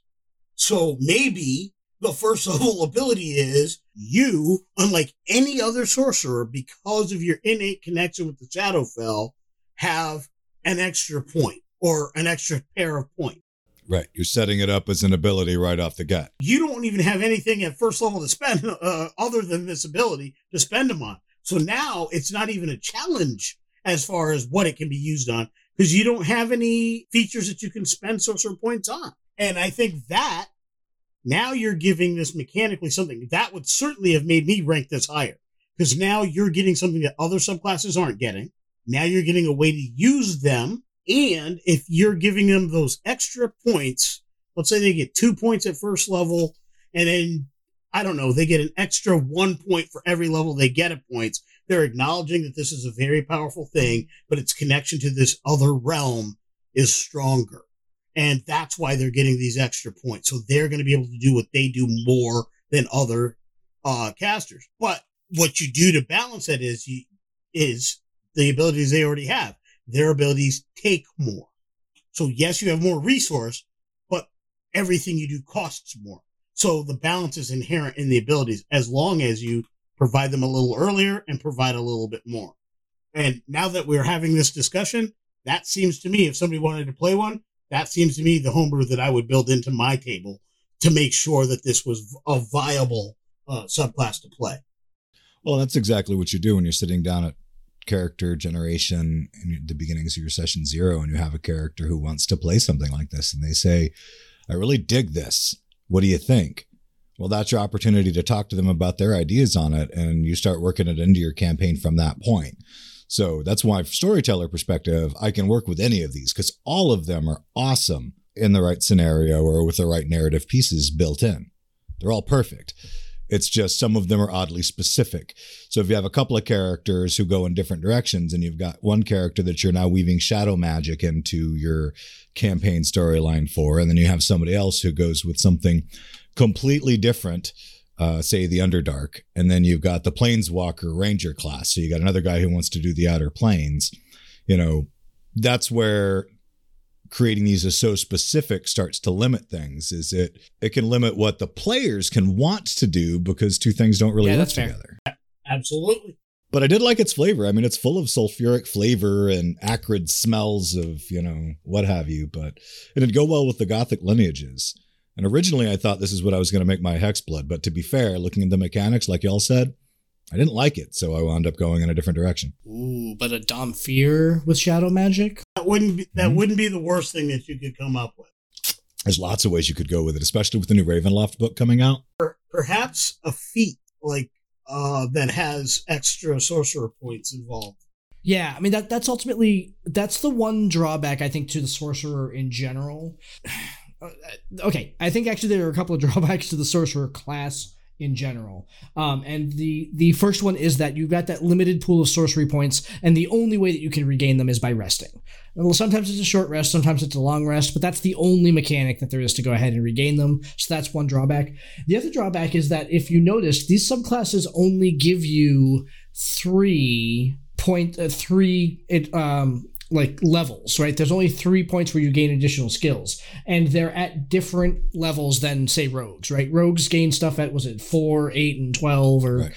C: So maybe the first level ability is you, unlike any other sorcerer, because of your innate connection with the Shadowfell, have an extra point or an extra pair of points.
B: Right. You're setting it up as an ability right off the gut.
C: you don't even have anything at first level to spend uh, other than this ability to spend them on. So now it's not even a challenge as far as what it can be used on because you don't have any features that you can spend sorcerer points on. And I think that now you're giving this mechanically something that would certainly have made me rank this higher because now you're getting something that other subclasses aren't getting. Now you're getting a way to use them. And if you're giving them those extra points, let's say they get two points at first level and then I don't know, they get an extra one point for every level they get at points. They're acknowledging that this is a very powerful thing, but its connection to this other realm is stronger. And that's why they're getting these extra points. So they're going to be able to do what they do more than other uh, casters. But what you do to balance that is you, is the abilities they already have. Their abilities take more. So yes, you have more resource, but everything you do costs more. So the balance is inherent in the abilities as long as you provide them a little earlier and provide a little bit more. And now that we're having this discussion, that seems to me, if somebody wanted to play one, that seems to me the homebrew that I would build into my table to make sure that this was a viable uh, subclass to play.
B: Well, that's exactly what you do when you're sitting down at character generation in the beginnings of your session zero and you have a character who wants to play something like this and they say, I really dig this. What do you think? Well, that's your opportunity to talk to them about their ideas on it and you start working it into your campaign from that point. So that's why, from storyteller perspective, I can work with any of these because all of them are awesome in the right scenario or with the right narrative pieces built in. They're all perfect. It's just some of them are oddly specific. So if you have a couple of characters who go in different directions and you've got one character that you're now weaving shadow magic into your campaign storyline for, and then you have somebody else who goes with something completely different, uh, say the Underdark, and then you've got the Planeswalker Ranger class. So you got another guy who wants to do the Outer Planes. You know, that's where creating these as so specific starts to limit things is it it can limit what the players can want to do because two things don't really
A: Yeah,
B: work
A: that's fair.
B: together
C: Absolutely.
B: but i did like its flavor i mean it's full of sulfuric flavor and acrid smells of you know what have you but it'd go well with the gothic lineages and originally i thought this is what i was going to make my hex blood but to be fair looking at the mechanics like y'all said I didn't like it, so I wound up going in a different direction.
A: Ooh, but a Dhampir with shadow magic?
C: That wouldn't be, that
B: Mhm.
C: wouldn't be the worst thing that you could come up with.
B: There's lots of ways you could go with it, especially with the new Ravenloft book coming out.
C: Perhaps a feat like uh, that has extra sorcerer points involved.
A: Yeah, I mean that that's ultimately that's the one drawback I think to the sorcerer in general. Uh, okay, I think actually there are a couple of drawbacks to the sorcerer class in general. Um, and the the first one is that you've got that limited pool of sorcery points, and the only way that you can regain them is by resting. Well, sometimes it's a short rest, sometimes it's a long rest, but that's the only mechanic that there is to go ahead and regain them. So that's one drawback. The other drawback is that if you notice, these subclasses only give you three point uh, three it um like levels right? There's only three points where you gain additional skills and they're at different levels than say rogues right? Rogues gain stuff at was it four eight and 12 or
B: Right.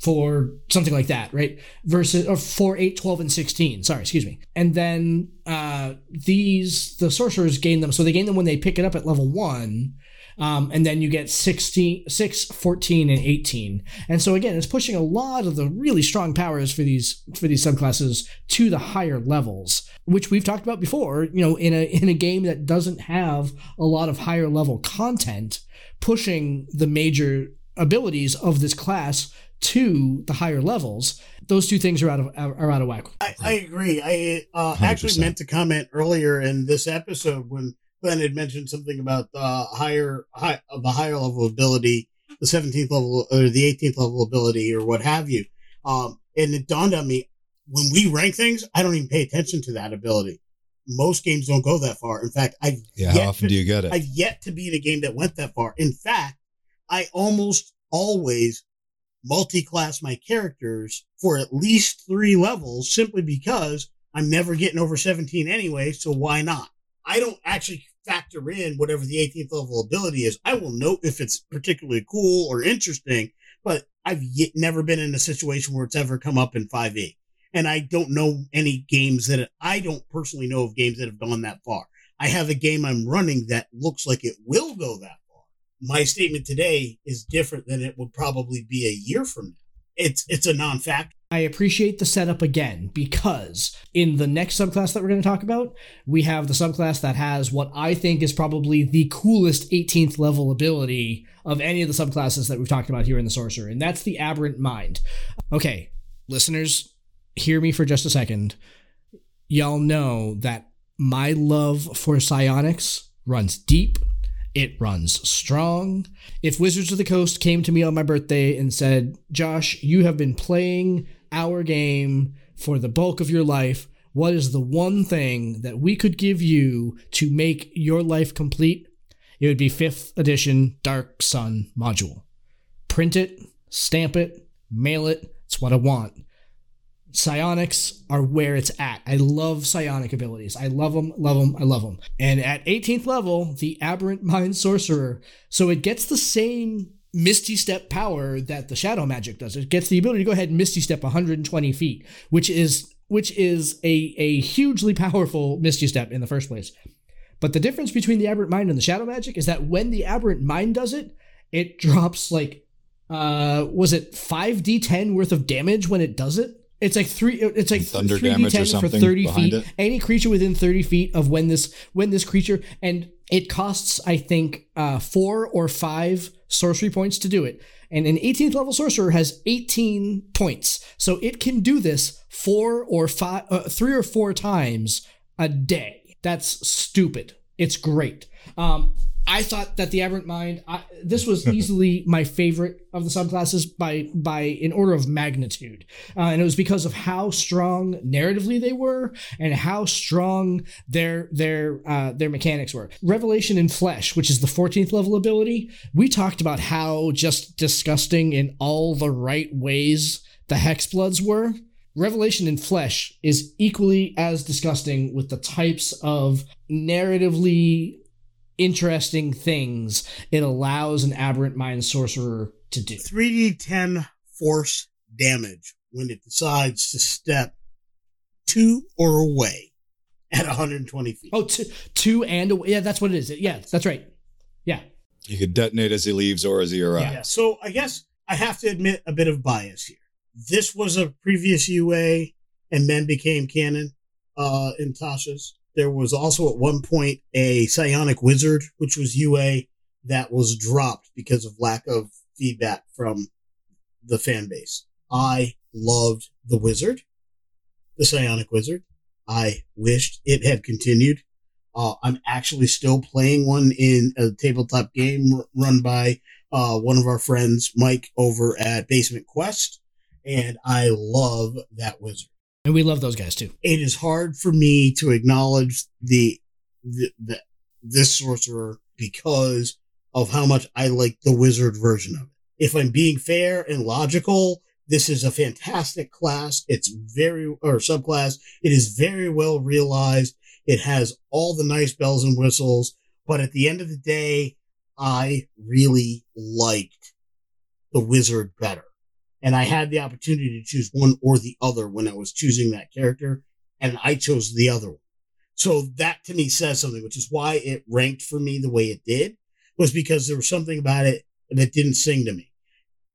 A: four something like that right? Versus or 4 8 12 and 16 sorry excuse me. And then uh these the sorcerers gain them so they gain them when they pick it up at level one um, and then you get 16 6 14 and 18 and so again it's pushing a lot of the really strong powers for these for these subclasses to the higher levels which we've talked about before you know in a in a game that doesn't have a lot of higher level content pushing the major abilities of this class to the higher levels those two things are out of are out of whack.
C: I, I agree. I uh, actually meant to comment earlier in this episode when Glenn had mentioned something about the higher, high, of the higher level ability, the 17th level or the 18th level ability or what have you. Um, and it dawned on me when we rank things, I don't even pay attention to that ability. Most games don't go that far. In fact, I've
B: Yeah, how often
C: to-
B: do you get it?
C: I've yet to be in a game that went that far. In fact, I almost always multi-class my characters for at least three levels simply because I'm never getting over 17 anyway. So why not? I don't actually factor in whatever the 18th level ability is. I will note if it's particularly cool or interesting, but I've yet never been in a situation where it's ever come up in 5e. And I don't know any games that I don't personally know of games that have gone that far. I have a game I'm running that looks like it will go that far. My statement today is different than it would probably be a year from now. It's it's a non-factor.
A: I appreciate the setup again because in the next subclass that we're going to talk about, we have the subclass that has what I think is probably the coolest 18th level ability of any of the subclasses that we've talked about here in the Sorcerer, and that's the Aberrant Mind. Okay, listeners, hear me for just a second. Y'all know that my love for psionics runs deep. It runs strong. If Wizards of the Coast came to me on my birthday and said, Josh, you have been playing our game for the bulk of your life, what is the one thing that we could give you to make your life complete? It would be 5th edition Dark Sun module. Print it, stamp it, mail it. It's what I want. Psionics are where it's at. I love psionic abilities. I love them, love them, I love them. And at 18th level, the Aberrant Mind Sorcerer. So it gets the same Misty Step power that the Shadow Magic does. It gets the ability to go ahead and Misty Step 120 feet, which is which is a, a hugely powerful Misty Step in the first place. But the difference between the Aberrant Mind and the Shadow Magic is that when the Aberrant Mind does it, it drops like uh was it 5d10 worth of damage when it does it? It's like three. It's like
B: Thunder
A: 3d10
B: damage or
A: for thirty feet.
B: it?
A: Any creature within thirty feet of when this when this creature and it costs I think uh, four or five sorcery points to do it. And an 18th level sorcerer has 18 points, so it can do this four or five, uh, three or four times a day. That's stupid. It's great. Um, I thought that the Aberrant Mind. I, this was easily my favorite of the subclasses by by in order of magnitude, uh, and it was because of how strong narratively they were and how strong their their uh, their mechanics were. Revelation in Flesh, which is the 14th level ability, we talked about how just disgusting in all the right ways the Hexbloods were. Revelation in Flesh is equally as disgusting with the types of narratively interesting things it allows an aberrant mind sorcerer to do.
C: 3d10 force damage when it decides to step to or away at 120 feet.
A: Oh, two, two and away. Yeah, that's what it is. Yeah, that's right. Yeah.
B: You could detonate as he leaves or as he arrives.
C: Yeah. So I guess I have to admit a bit of bias here. this was a previous UA and then became canon uh, in Tasha's. There was also at one point a psionic wizard, which was UA that was dropped because of lack of feedback from the fan base. I loved the wizard, the psionic wizard. I wished it had continued. Uh, I'm actually still playing one in a tabletop game run by uh, one of our friends, Mike, over at Basement Quest, and I love that wizard.
A: And we love those guys too.
C: It is hard for me to acknowledge the, the, the this sorcerer because of how much I like the wizard version of it. If I'm being fair and logical, this is a fantastic class. It's very, or subclass. It is very well realized. It has all the nice bells and whistles. But at the end of the day, I really liked the wizard better. And I had the opportunity to choose one or the other when I was choosing that character. And I chose the other one. So that to me says something, which is why it ranked for me the way it did was because there was something about it that didn't sing to me.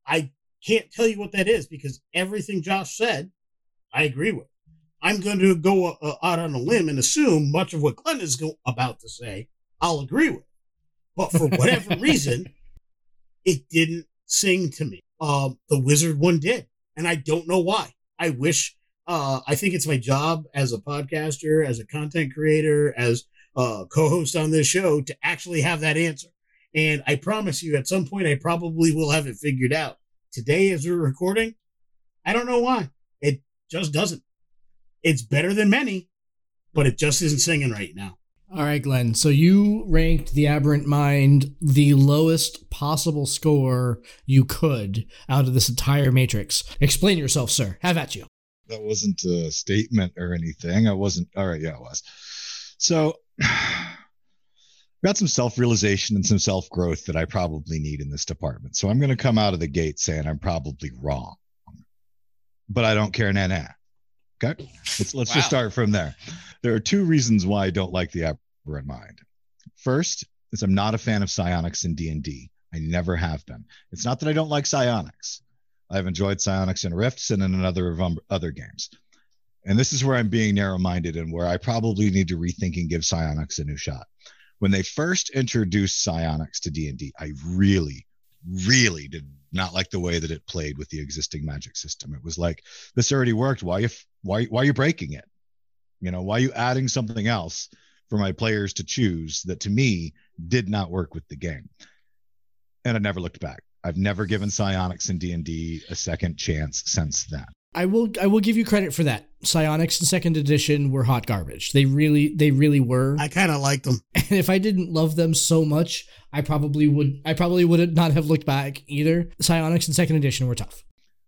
C: I can't tell you what that is because everything Josh said, I agree with. I'm going to go uh, out on a limb and assume much of what Glenn is go- about to say, I'll agree with. But for whatever reason, it didn't sing to me. Um, the Wizard one did, and I don't know why. I wish. Uh, I think it's my job as a podcaster, as a content creator, as a co-host on this show to actually have that answer. And I promise you, at some point, I probably will have it figured out. Today, as we're recording, I don't know why. It just doesn't. It's better than many, but it just isn't singing right now.
A: All right, Glenn. So you ranked the Aberrant Mind the lowest possible score you could out of this entire matrix. Explain yourself, sir. Have at you.
B: That wasn't a statement or anything. I wasn't. All right. Yeah, it was. So, got some self realization and some self growth that I probably need in this department. So, I'm going to come out of the gate saying I'm probably wrong, but I don't care. Nah, nah. Okay. Let's, let's
G: Wow.
B: just start from there. There are two reasons why I don't like the Aberrant Mind. First is I'm not a fan of psionics in D&D. I never have been. It's not that I don't like psionics. I've enjoyed psionics in Rifts and in another of um, other games. And this is where I'm being narrow-minded and where I probably need to rethink and give psionics a new shot. When they first introduced psionics to D&D, I really really did not like the way that it played with the existing magic system. It was like this already worked. Why you why why are you breaking it? You know, why are you adding something else for my players to choose that to me did not work with the game? And I never looked back. I've never given psionics in D&D a second chance since then.
A: I will I will give you credit for that. Psionics and second edition were hot garbage. They really they really were.
C: I kind of liked them.
A: and if I didn't love them so much, I probably would I probably would not have looked back either. Psionics and second edition were tough.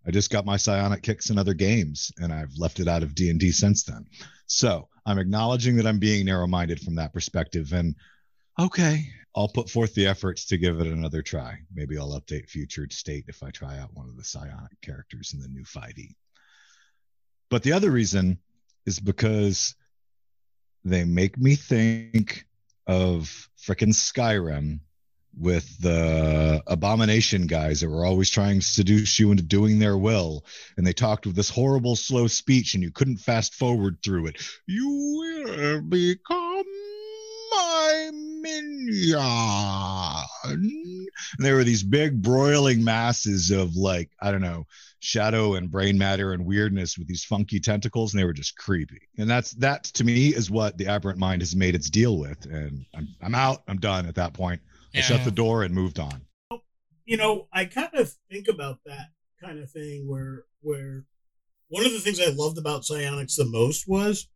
B: I just got my psionic kicks in other games and I've left it out of D&D since then. So, I'm acknowledging that I'm being narrow-minded from that perspective and okay, I'll put forth the efforts to give it another try. Maybe I'll update future state if I try out one of the psionic characters in the new 5e. But the other reason is because they make me think of frickin' Skyrim with the abomination guys that were always trying to seduce you into doing their will. And they talked with this horrible slow speech and you couldn't fast forward through it. You will become my minion. And there were these big broiling masses of like i don't know shadow and brain matter and weirdness with these funky tentacles and they were just creepy. And that's that to me is what the aberrant mind has made its deal with. And i'm, I'm out. I'm done at that point
G: Yeah.
B: shut the door and moved on.
C: you know, I kind of think about that kind of thing where where one of the things I loved about Psionics the most was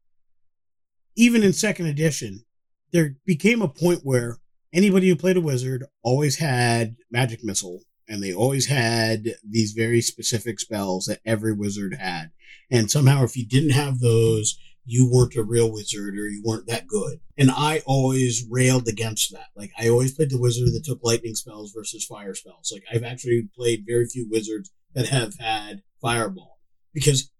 C: even in second edition, there became a point where anybody who played a wizard always had magic missile and they always had these very specific spells that every wizard had. And somehow if you didn't have those, you weren't a real wizard or you weren't that good. And I always railed against that. Like I always played the wizard that took lightning spells versus fire spells. Like I've actually played very few wizards that have had fireball because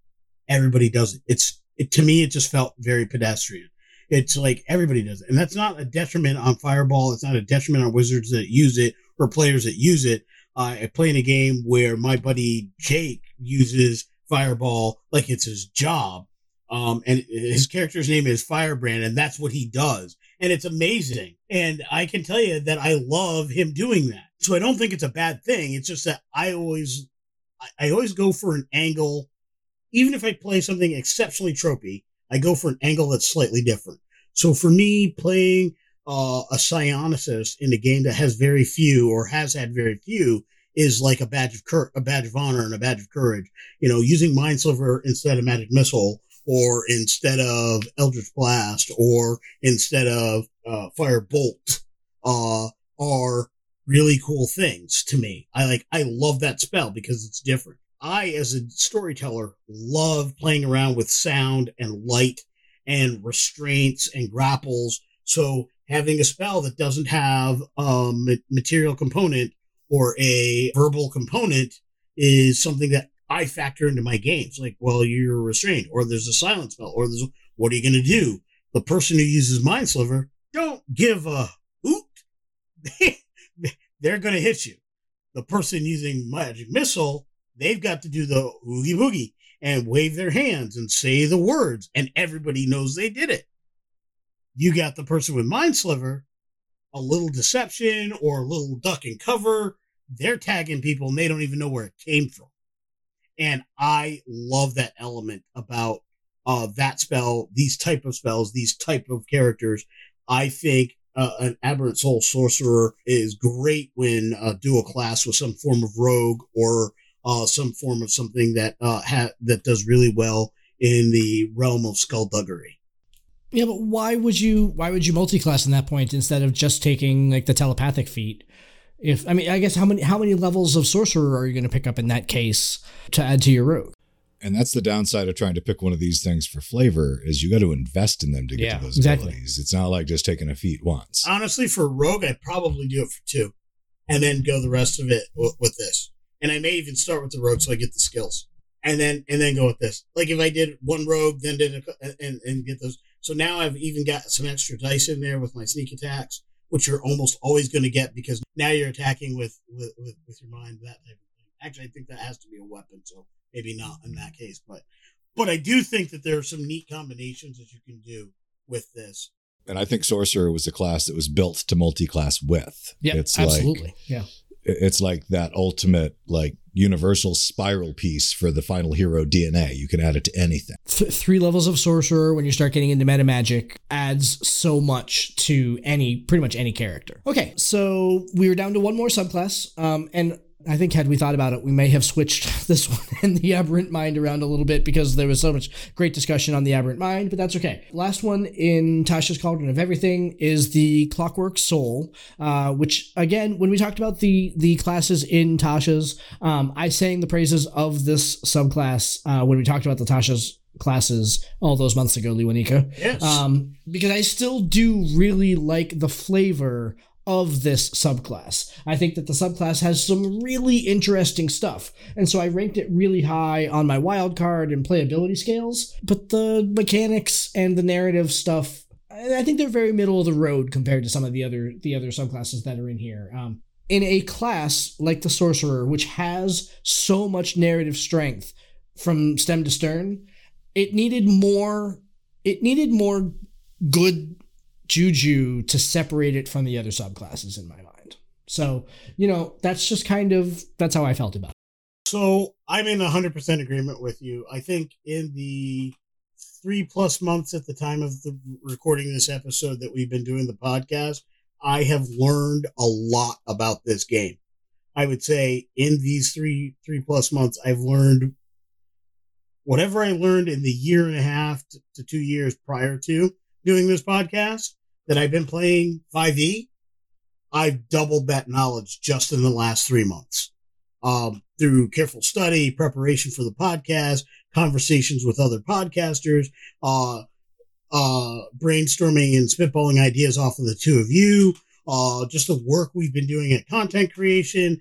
C: everybody does it. It's it to me it just felt very pedestrian. It's like everybody does it. And that's not a detriment on fireball. It's not a detriment on wizards that use it or players that use it. Uh, I play in a game where my buddy Jake uses Fireball like it's his job. Um, and his character's name is Firebrand, and that's what he does. And it's amazing. And I can tell you that I love him doing that. So I don't think it's a bad thing. It's just that I always, I always go for an angle, even if I play something exceptionally tropey, I go for an angle that's slightly different. So for me, playing uh, a psionicist in a game that has very few or has had very few is like a badge of cur- a badge of honor and a badge of courage. You know, using Mind Sliver instead of Magic Missile or instead of Eldritch Blast or instead of uh, Fire Bolt uh, are really cool things to me. I like I love that spell because it's different. I as a storyteller love playing around with sound and light and restraints and grapples. So having a spell that doesn't have a material component or a verbal component is something that I factor into my games. Like, well, you're restrained, or there's a silent spell, or there's what are you going to do? The person who uses Mind Sliver don't give a hoot. They're going to hit you. The person using Magic Missile, they've got to do the oogie boogie and wave their hands and say the words, and everybody knows they did it. You got the person with Mind Sliver, a little deception or a little duck and cover. They're tagging people and they don't even know where it came from. And I love that element about uh, that spell, these type of spells, these type of characters. I think uh, an aberrant soul sorcerer is great when uh, do a class with some form of rogue or uh, some form of something that uh, ha- that does really well in the realm of skullduggery.
A: Yeah, but why would you why would you multi-class in that point instead of just taking like the telepathic feat? If I mean, I guess how many how many levels of sorcerer are you going to pick up in that case to add to your rogue?
B: And that's the downside of trying to pick one of these things for flavor is you got to invest in them to get
A: Yeah,
B: to those
A: exactly.
B: abilities. It's not like just taking a feat once.
C: Honestly, for rogue, I'd probably do it for two, and then go the rest of it w- with this. And I may even start with the rogue so I get the skills, and then and then go with this. Like if I did one rogue, then did a, and and get those. So now I've even got some extra dice in there with my sneak attacks, which you're almost always going to get because now you're attacking with, with with with your mind that type of thing. Actually, I think that has to be a weapon, so maybe not in that case, but but I do think that there are some neat combinations that you can do with this.
B: And I think sorcerer was a class that was built to multi-class with.
A: Yeah,
B: it's like
A: absolutely. yeah.
B: it's like that ultimate like universal spiral piece for the final hero DNA. You can add it to anything.
A: Th- three levels of sorcerer when you start getting into meta magic adds so much to any pretty much any character. Okay, so we were down to one more subclass, um, and I think had we thought about it, we may have switched this one and the aberrant mind around a little bit because there was so much great discussion on the aberrant mind, but that's okay. Last one in Tasha's Cauldron of Everything is the Clockwork Soul, uh, which again, when we talked about the the classes in Tasha's, um, I sang the praises of this subclass uh, when we talked about the Tasha's classes all those months ago, Liwanika.
C: Yes.
A: Um, because I still do really like the flavor of this subclass. I think that the subclass has some really interesting stuff. And so I ranked it really high on my wild card and playability scales, but the mechanics and the narrative stuff I I think they're very middle of the road compared to some of the other the other subclasses that are in here. Um, in a class like the sorcerer, which has so much narrative strength from stem to stern, it needed more. It needed more good juju to separate it from the other subclasses in my mind. So you know that's just kind of that's how I felt about it.
C: So I'm in 100% agreement with you. I think in the three plus months at the time of the recording this episode that we've been doing the podcast, I have learned a lot about this game. I would say in these three three plus months, I've learned whatever I learned in the year and a half to, to two years prior to doing this podcast that I've been playing 5e. I've doubled that knowledge just in the last three months um, through careful study, preparation for the podcast, conversations with other podcasters, uh, uh, brainstorming and spitballing ideas off of the two of you, uh, just the work we've been doing at content creation.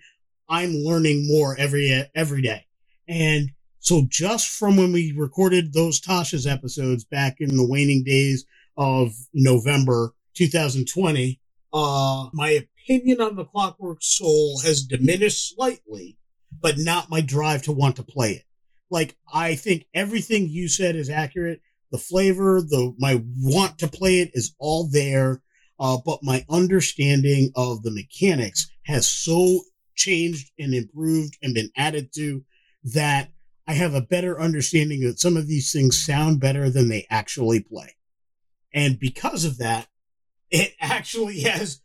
C: I'm learning more every every day, and so just from when we recorded those Tasha's episodes back in the waning days of November 2020, uh, my opinion on the Clockwork Soul has diminished slightly, but not my drive to want to play it. Like I think everything you said is accurate. The flavor, the my want to play it is all there, uh, but my understanding of the mechanics has so changed and improved and been added to that I have a better understanding that some of these things sound better than they actually play. And because of that, it actually has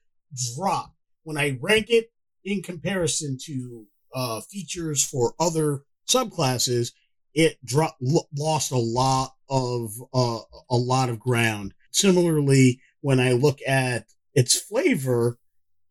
C: dropped when I rank it in comparison to uh, features for other subclasses. It dropped, lost a lot of uh, a lot of ground. Similarly, when I look at its flavor,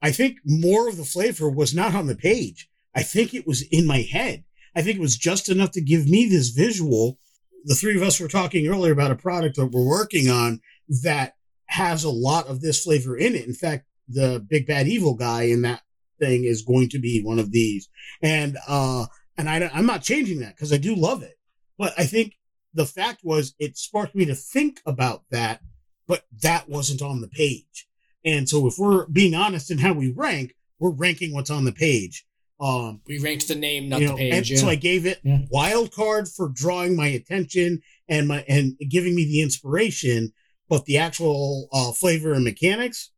C: I think more of the flavor was not on the page. I think it was in my head. I think it was just enough to give me this visual. The three of us were talking earlier about a product that we're working on that has a lot of this flavor in it. In fact, the big bad evil guy in that thing is going to be one of these. And, uh, and I, I'm not changing that because I do love it. But I think the fact was it sparked me to think about that, but that wasn't on the page. And so if we're being honest in how we rank, we're ranking what's on the page. Um,
A: we ranked the name, not
C: you know,
A: the page.
C: And
A: yeah.
C: so I gave it
A: Yeah.
C: wild card for drawing my attention and my and giving me the inspiration, but the actual uh, flavor and mechanics,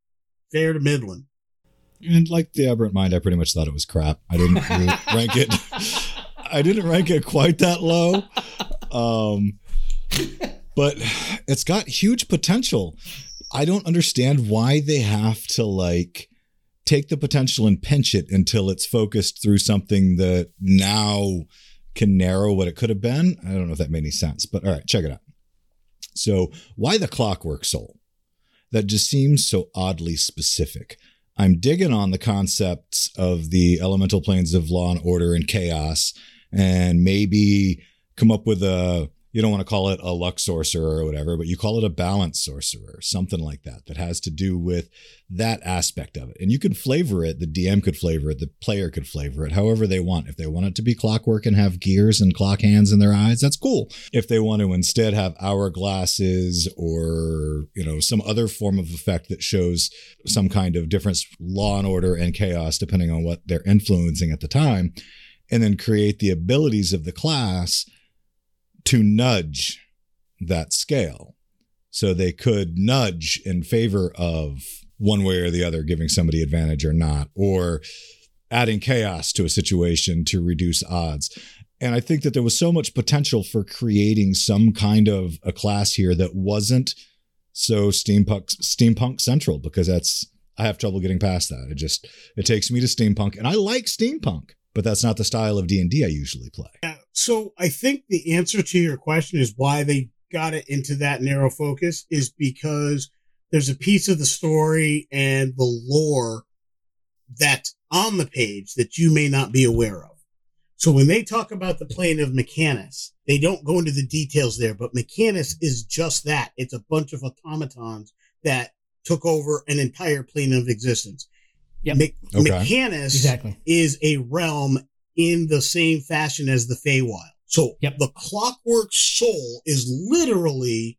C: fair to Midland.
B: And like the aberrant mind, I pretty much thought it was crap. I didn't really rank it. I didn't rank it quite that low. Um, but it's got huge potential. I don't understand why they have to like take the potential and pinch it until it's focused through something that now can narrow what it could have been. I don't know if that made any sense, but all right, check it out. So, why the clockwork soul? That just seems so oddly specific. I'm digging on the concepts of the elemental planes of law and order and chaos, and maybe come up with a you don't want to call it a luck sorcerer or whatever, but you call it a balance sorcerer, something like that, that has to do with that aspect of it. And you can flavor it. The DM could flavor it. The player could flavor it however they want. If they want it to be clockwork and have gears and clock hands in their eyes, that's cool. If they want to instead have hourglasses or, you know, some other form of effect that shows some kind of difference, law and order and chaos, depending on what they're influencing at the time, and then create the abilities of the class to nudge that scale. So they could nudge in favor of one way or the other, giving somebody advantage or not, or adding chaos to a situation to reduce odds. And I think that there was so much potential for creating some kind of a class here that wasn't so steampunk steampunk central because that's I have trouble getting past that. It just it takes me to steampunk and I like steampunk, but that's not the style of D&D I usually play.
C: So I think the answer to your question is why they got it into that narrow focus is because there's a piece of the story and the lore that's on the page that you may not be aware of. So when they talk about the plane of Mechanus, they don't go into the details there, but Mechanus is just that. It's a bunch of automatons that took over an entire plane of existence.
A: Yep.
C: Me-
B: Okay.
C: Mechanus
A: exactly.
C: is a realm in the same fashion as the Feywild. So
A: Yep.
C: the Clockwork Soul is literally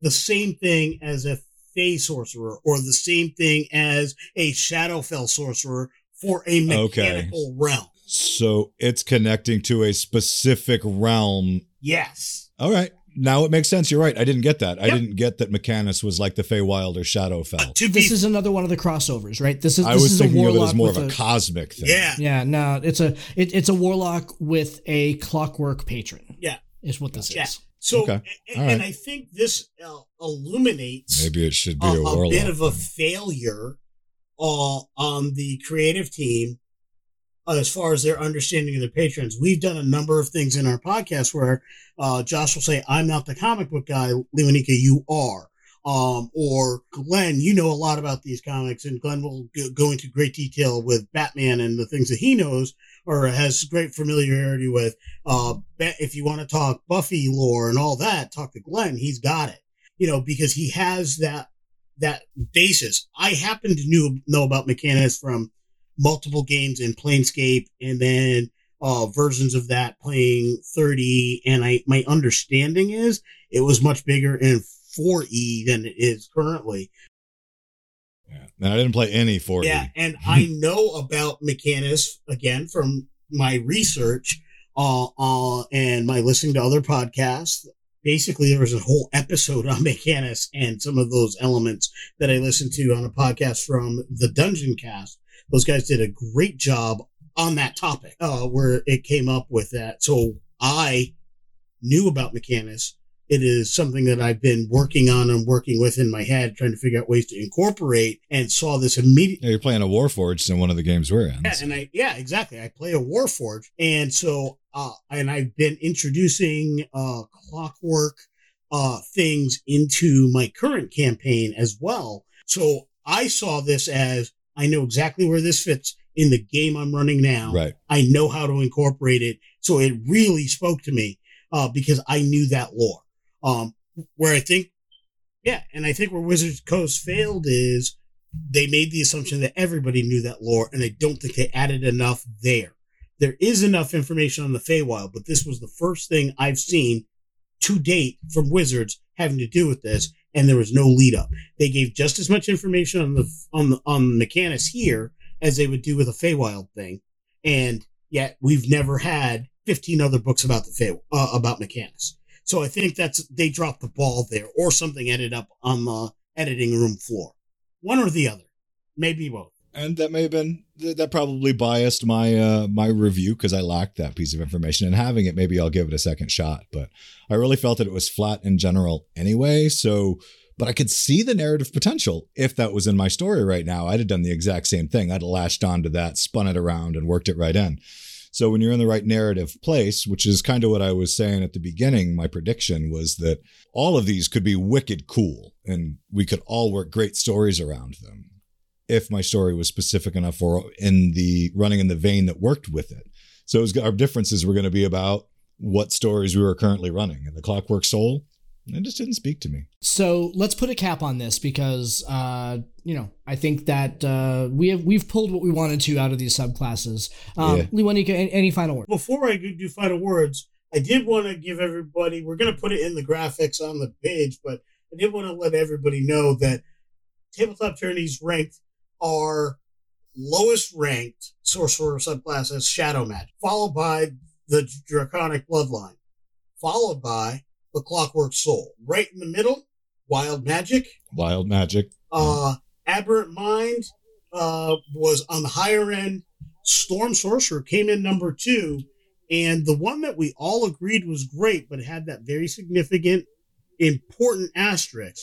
C: the same thing as a Fey sorcerer, or the same thing as a Shadowfell sorcerer for a
B: Okay.
C: mechanical realm.
B: So it's connecting to a specific realm.
C: Yes.
B: All right. Now it makes sense. You're right. I didn't get that. I didn't get that Mechanus was like the Feywild or Shadowfell.
C: To be
A: This is another one of the crossovers, right? This is
B: I
A: this
B: was
A: is
B: thinking
A: a
B: of it
A: warlock
B: as more of
A: with
B: a cosmic thing.
C: yeah.
A: Yeah, no, it's a it, it's a warlock with a clockwork patron.
C: Yeah.
A: is what this
C: Yeah.
A: is.
C: So,
B: Okay.
C: a-
B: All
C: and. I think this uh, illuminates
B: Maybe it should be
C: a,
B: a,
C: a bit of a failure uh, on the creative team as far as their understanding of their patrons. We've done a number of things in our podcast where uh, Josh will say, I'm not the comic book guy, Leonika, you are. Um, or Glenn, you know a lot about these comics, and Glenn will go, into great detail with Batman and the things that he knows or has great familiarity with. Uh, if you want to talk Buffy lore and all that, talk to Glenn. He's got it, you know, because he has that that basis. I happen to knew, know about Mechanus from multiple games in Planescape and then uh, versions of that playing 30. And I, my understanding is it was much bigger in 4E than it is currently.
B: Yeah. And I didn't play any 4E.
C: Yeah, and I know about Mechanus again from my research uh, uh, and my listening to other podcasts. Basically, there was a whole episode on Mechanus and some of those elements that I listened to on a podcast from the Dungeon Cast. Those guys did a great job on that topic, uh, where it came up with that. So I knew about Mechanus it is something that I've been working on and working with in my head, trying to figure out ways to incorporate and saw this immediately.
B: Yeah, you're playing a Warforged in one of the games we're in.
C: Yeah, and I, yeah, exactly. I play a Warforged. And so, uh, and I've been introducing, uh, clockwork, uh, things into my current campaign as well. So I saw this as I know exactly where this fits in the game I'm running now.
B: Right.
C: I know how to incorporate it. So it really spoke to me, uh, because I knew that lore. Um, where I think, yeah, and I think where Wizards Coast failed is they made the assumption that everybody knew that lore, and I don't think they added enough there. There is enough information on the Feywild, but this was the first thing I've seen to date from Wizards having to do with this, and there was no lead up. They gave just as much information on the on the on Mechanus here as they would do with a Feywild thing, and yet we've never had 15 other books about the Fey uh, about Mechanus. So I think that's they dropped the ball there, or something ended up on the editing room floor. One or the other, maybe both.
B: And that may have been that probably biased my uh, my review because I lacked that piece of information. And having it, maybe I'll give it a second shot. But I really felt that it was flat in general anyway. So, but I could see the narrative potential if that was in my story right now. I'd have done the exact same thing. I'd have latched onto that, spun it around, and worked it right in. So when you're in the right narrative place, which is kind of what I was saying at the beginning, my prediction was that all of these could be wicked cool and we could all work great stories around them if my story was specific enough or in the running in the vein that worked with it. So it was, our differences were going to be about what stories we were currently running. And the Clockwork Soul it just didn't speak to me.
A: So let's put a cap on this because, uh, you know, I think that uh, we have we've pulled what we wanted to out of these subclasses. Um, yeah. Lewanika, any, any final words?
C: Before I do final words, I did want to give everybody. We're going to put it in the graphics on the page, but I did want to let everybody know that Tabletop Journeys ranked are lowest ranked sorcerer subclass as shadow magic, followed by the draconic bloodline, followed by the Clockwork Soul. Right in the middle, Wild Magic.
B: Wild Magic.
C: Uh, Aberrant Mind uh, was on the higher end. Storm Sorcerer came in number two. And the one that we all agreed was great, but had that very significant, important asterisk.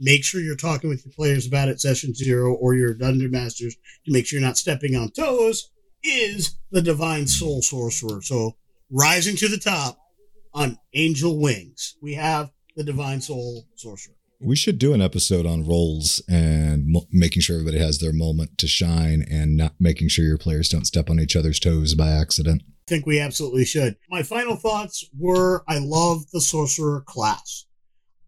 C: Make sure you're talking with your players about it, session zero, or your dungeon masters to make sure you're not stepping on toes. Is the Divine Soul Sorcerer. So rising to the top on Angel Wings. We have the Divine Soul Sorcerer.
B: We should do an episode on roles and mo- making sure everybody has their moment to shine and not making sure your players don't step on each other's toes by accident.
C: I think we absolutely should. My final thoughts were I love the sorcerer class.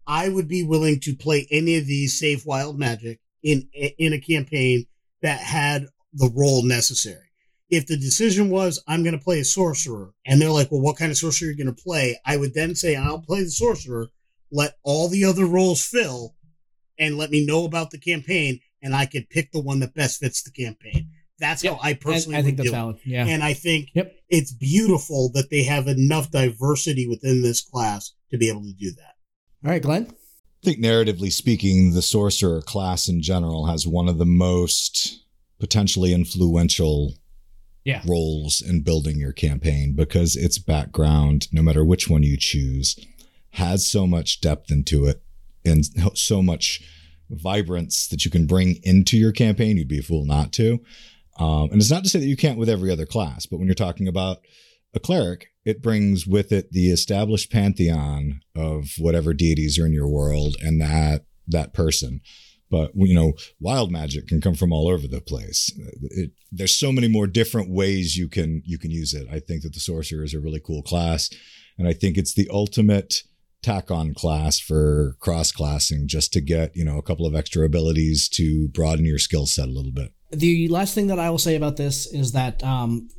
C: I would be willing to play any of these save wild magic in in a campaign that had the role necessary if the decision was I'm going to play a sorcerer, and they're like, "Well, what kind of sorcerer are you going to play?" I would then say, "I'll play the sorcerer. Let all the other roles fill, and let me know about the campaign, and I could pick the one that best fits the campaign." That's yep. how I personally. I, I think that's valid.
A: Yeah,
C: and I think yep. it's beautiful that they have enough diversity within this class to be able to do that.
A: All right, Glenn.
B: I think narratively speaking, the sorcerer class in general has one of the most potentially influential
A: yeah.
B: roles in building your campaign because its background, no matter which one you choose, has so much depth into it and so much vibrance that you can bring into your campaign. You'd be a fool not to. Um, and it's not to say that you can't with every other class, but when you're talking about a cleric, it brings with it the established pantheon of whatever deities are in your world and that that person. But you know wild magic can come from all over the place. It, there's so many more different ways you can you can use it. I think that the sorcerer is a really cool class and i think it's the ultimate tack on class for cross classing just to get you know a couple of extra abilities to broaden your skill set a little bit.
A: The last thing that I will say about this is that um,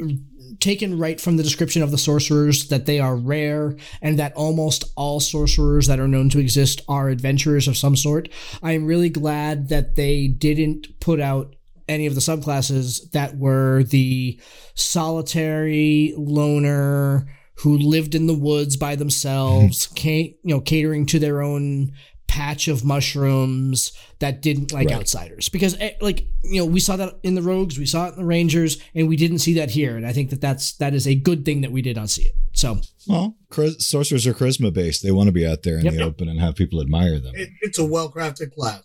A: taken right from the description of the sorcerers that they are rare and that almost all sorcerers that are known to exist are adventurers of some sort. I am really glad that they didn't put out any of the subclasses that were the solitary loner who lived in the woods by themselves, ca- you know, catering to their own patch of mushrooms that didn't like
B: Right.
A: outsiders because eh, like you know we saw that in the rogues we saw it in the rangers and we didn't see that here and i think that that's that is a good thing that we did not see it so
B: Well, sorcerers are charisma based. They want to be out there in
A: Yep.
B: the open and have people admire them.
C: It, it's a well crafted class.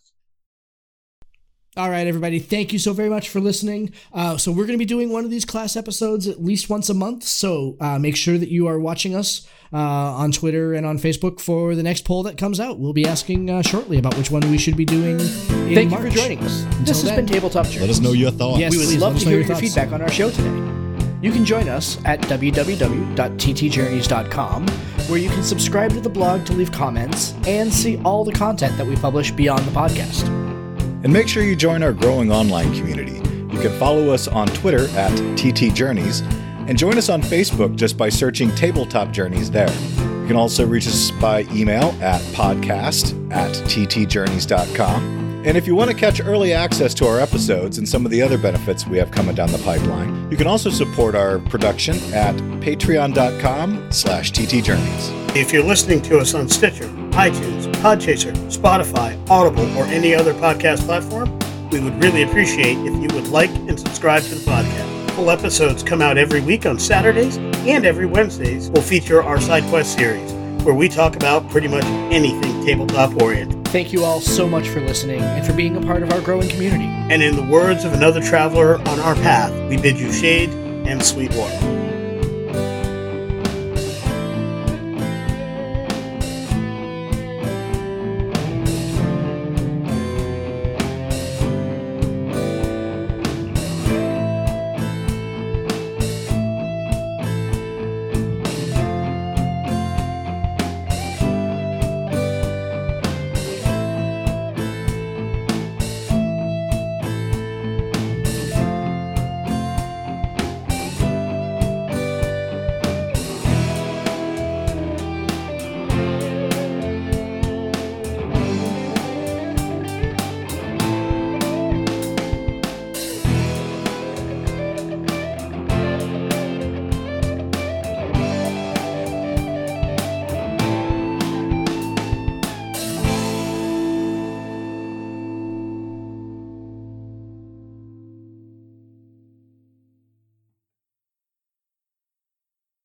A: All right everybody thank you so very much for listening uh, so we're going to be doing one of these class episodes at least once a month so uh, make sure that you are watching us uh, on twitter and on facebook for the next poll that comes out we'll be asking uh, shortly about which one we should be doing in
F: Thank you for joining us.
A: Until
F: this has
A: then.
F: been Tabletop Journeys.
B: Let us know your thoughts.
A: Yes.
F: We would love to hear
A: your
F: your feedback on our show today. You can join us at www.ttjourneys.com, where you can subscribe to the blog to leave comments and see all the content that we publish beyond the podcast.
B: And make sure you join our growing online community. You can follow us on Twitter at TT Journeys and join us on Facebook just by searching Tabletop Journeys there. You can also reach us by email at podcast at ttjourneys.com. And if you want to catch early access to our episodes and some of the other benefits we have coming down the pipeline, you can also support our production at patreon.com slash ttjourneys.
C: If you're listening to us on Stitcher, iTunes, Podchaser, Spotify, Audible, or any other podcast platform, we would really appreciate if you would like and subscribe to the podcast. Full episodes come out every week on Saturdays, and every Wednesdays will feature our side quest series, where we talk about pretty much anything tabletop oriented.
F: Thank you all so much for listening and for being a part of our growing community.
C: And in the words of another traveler on our path, we bid you shade and sweet water.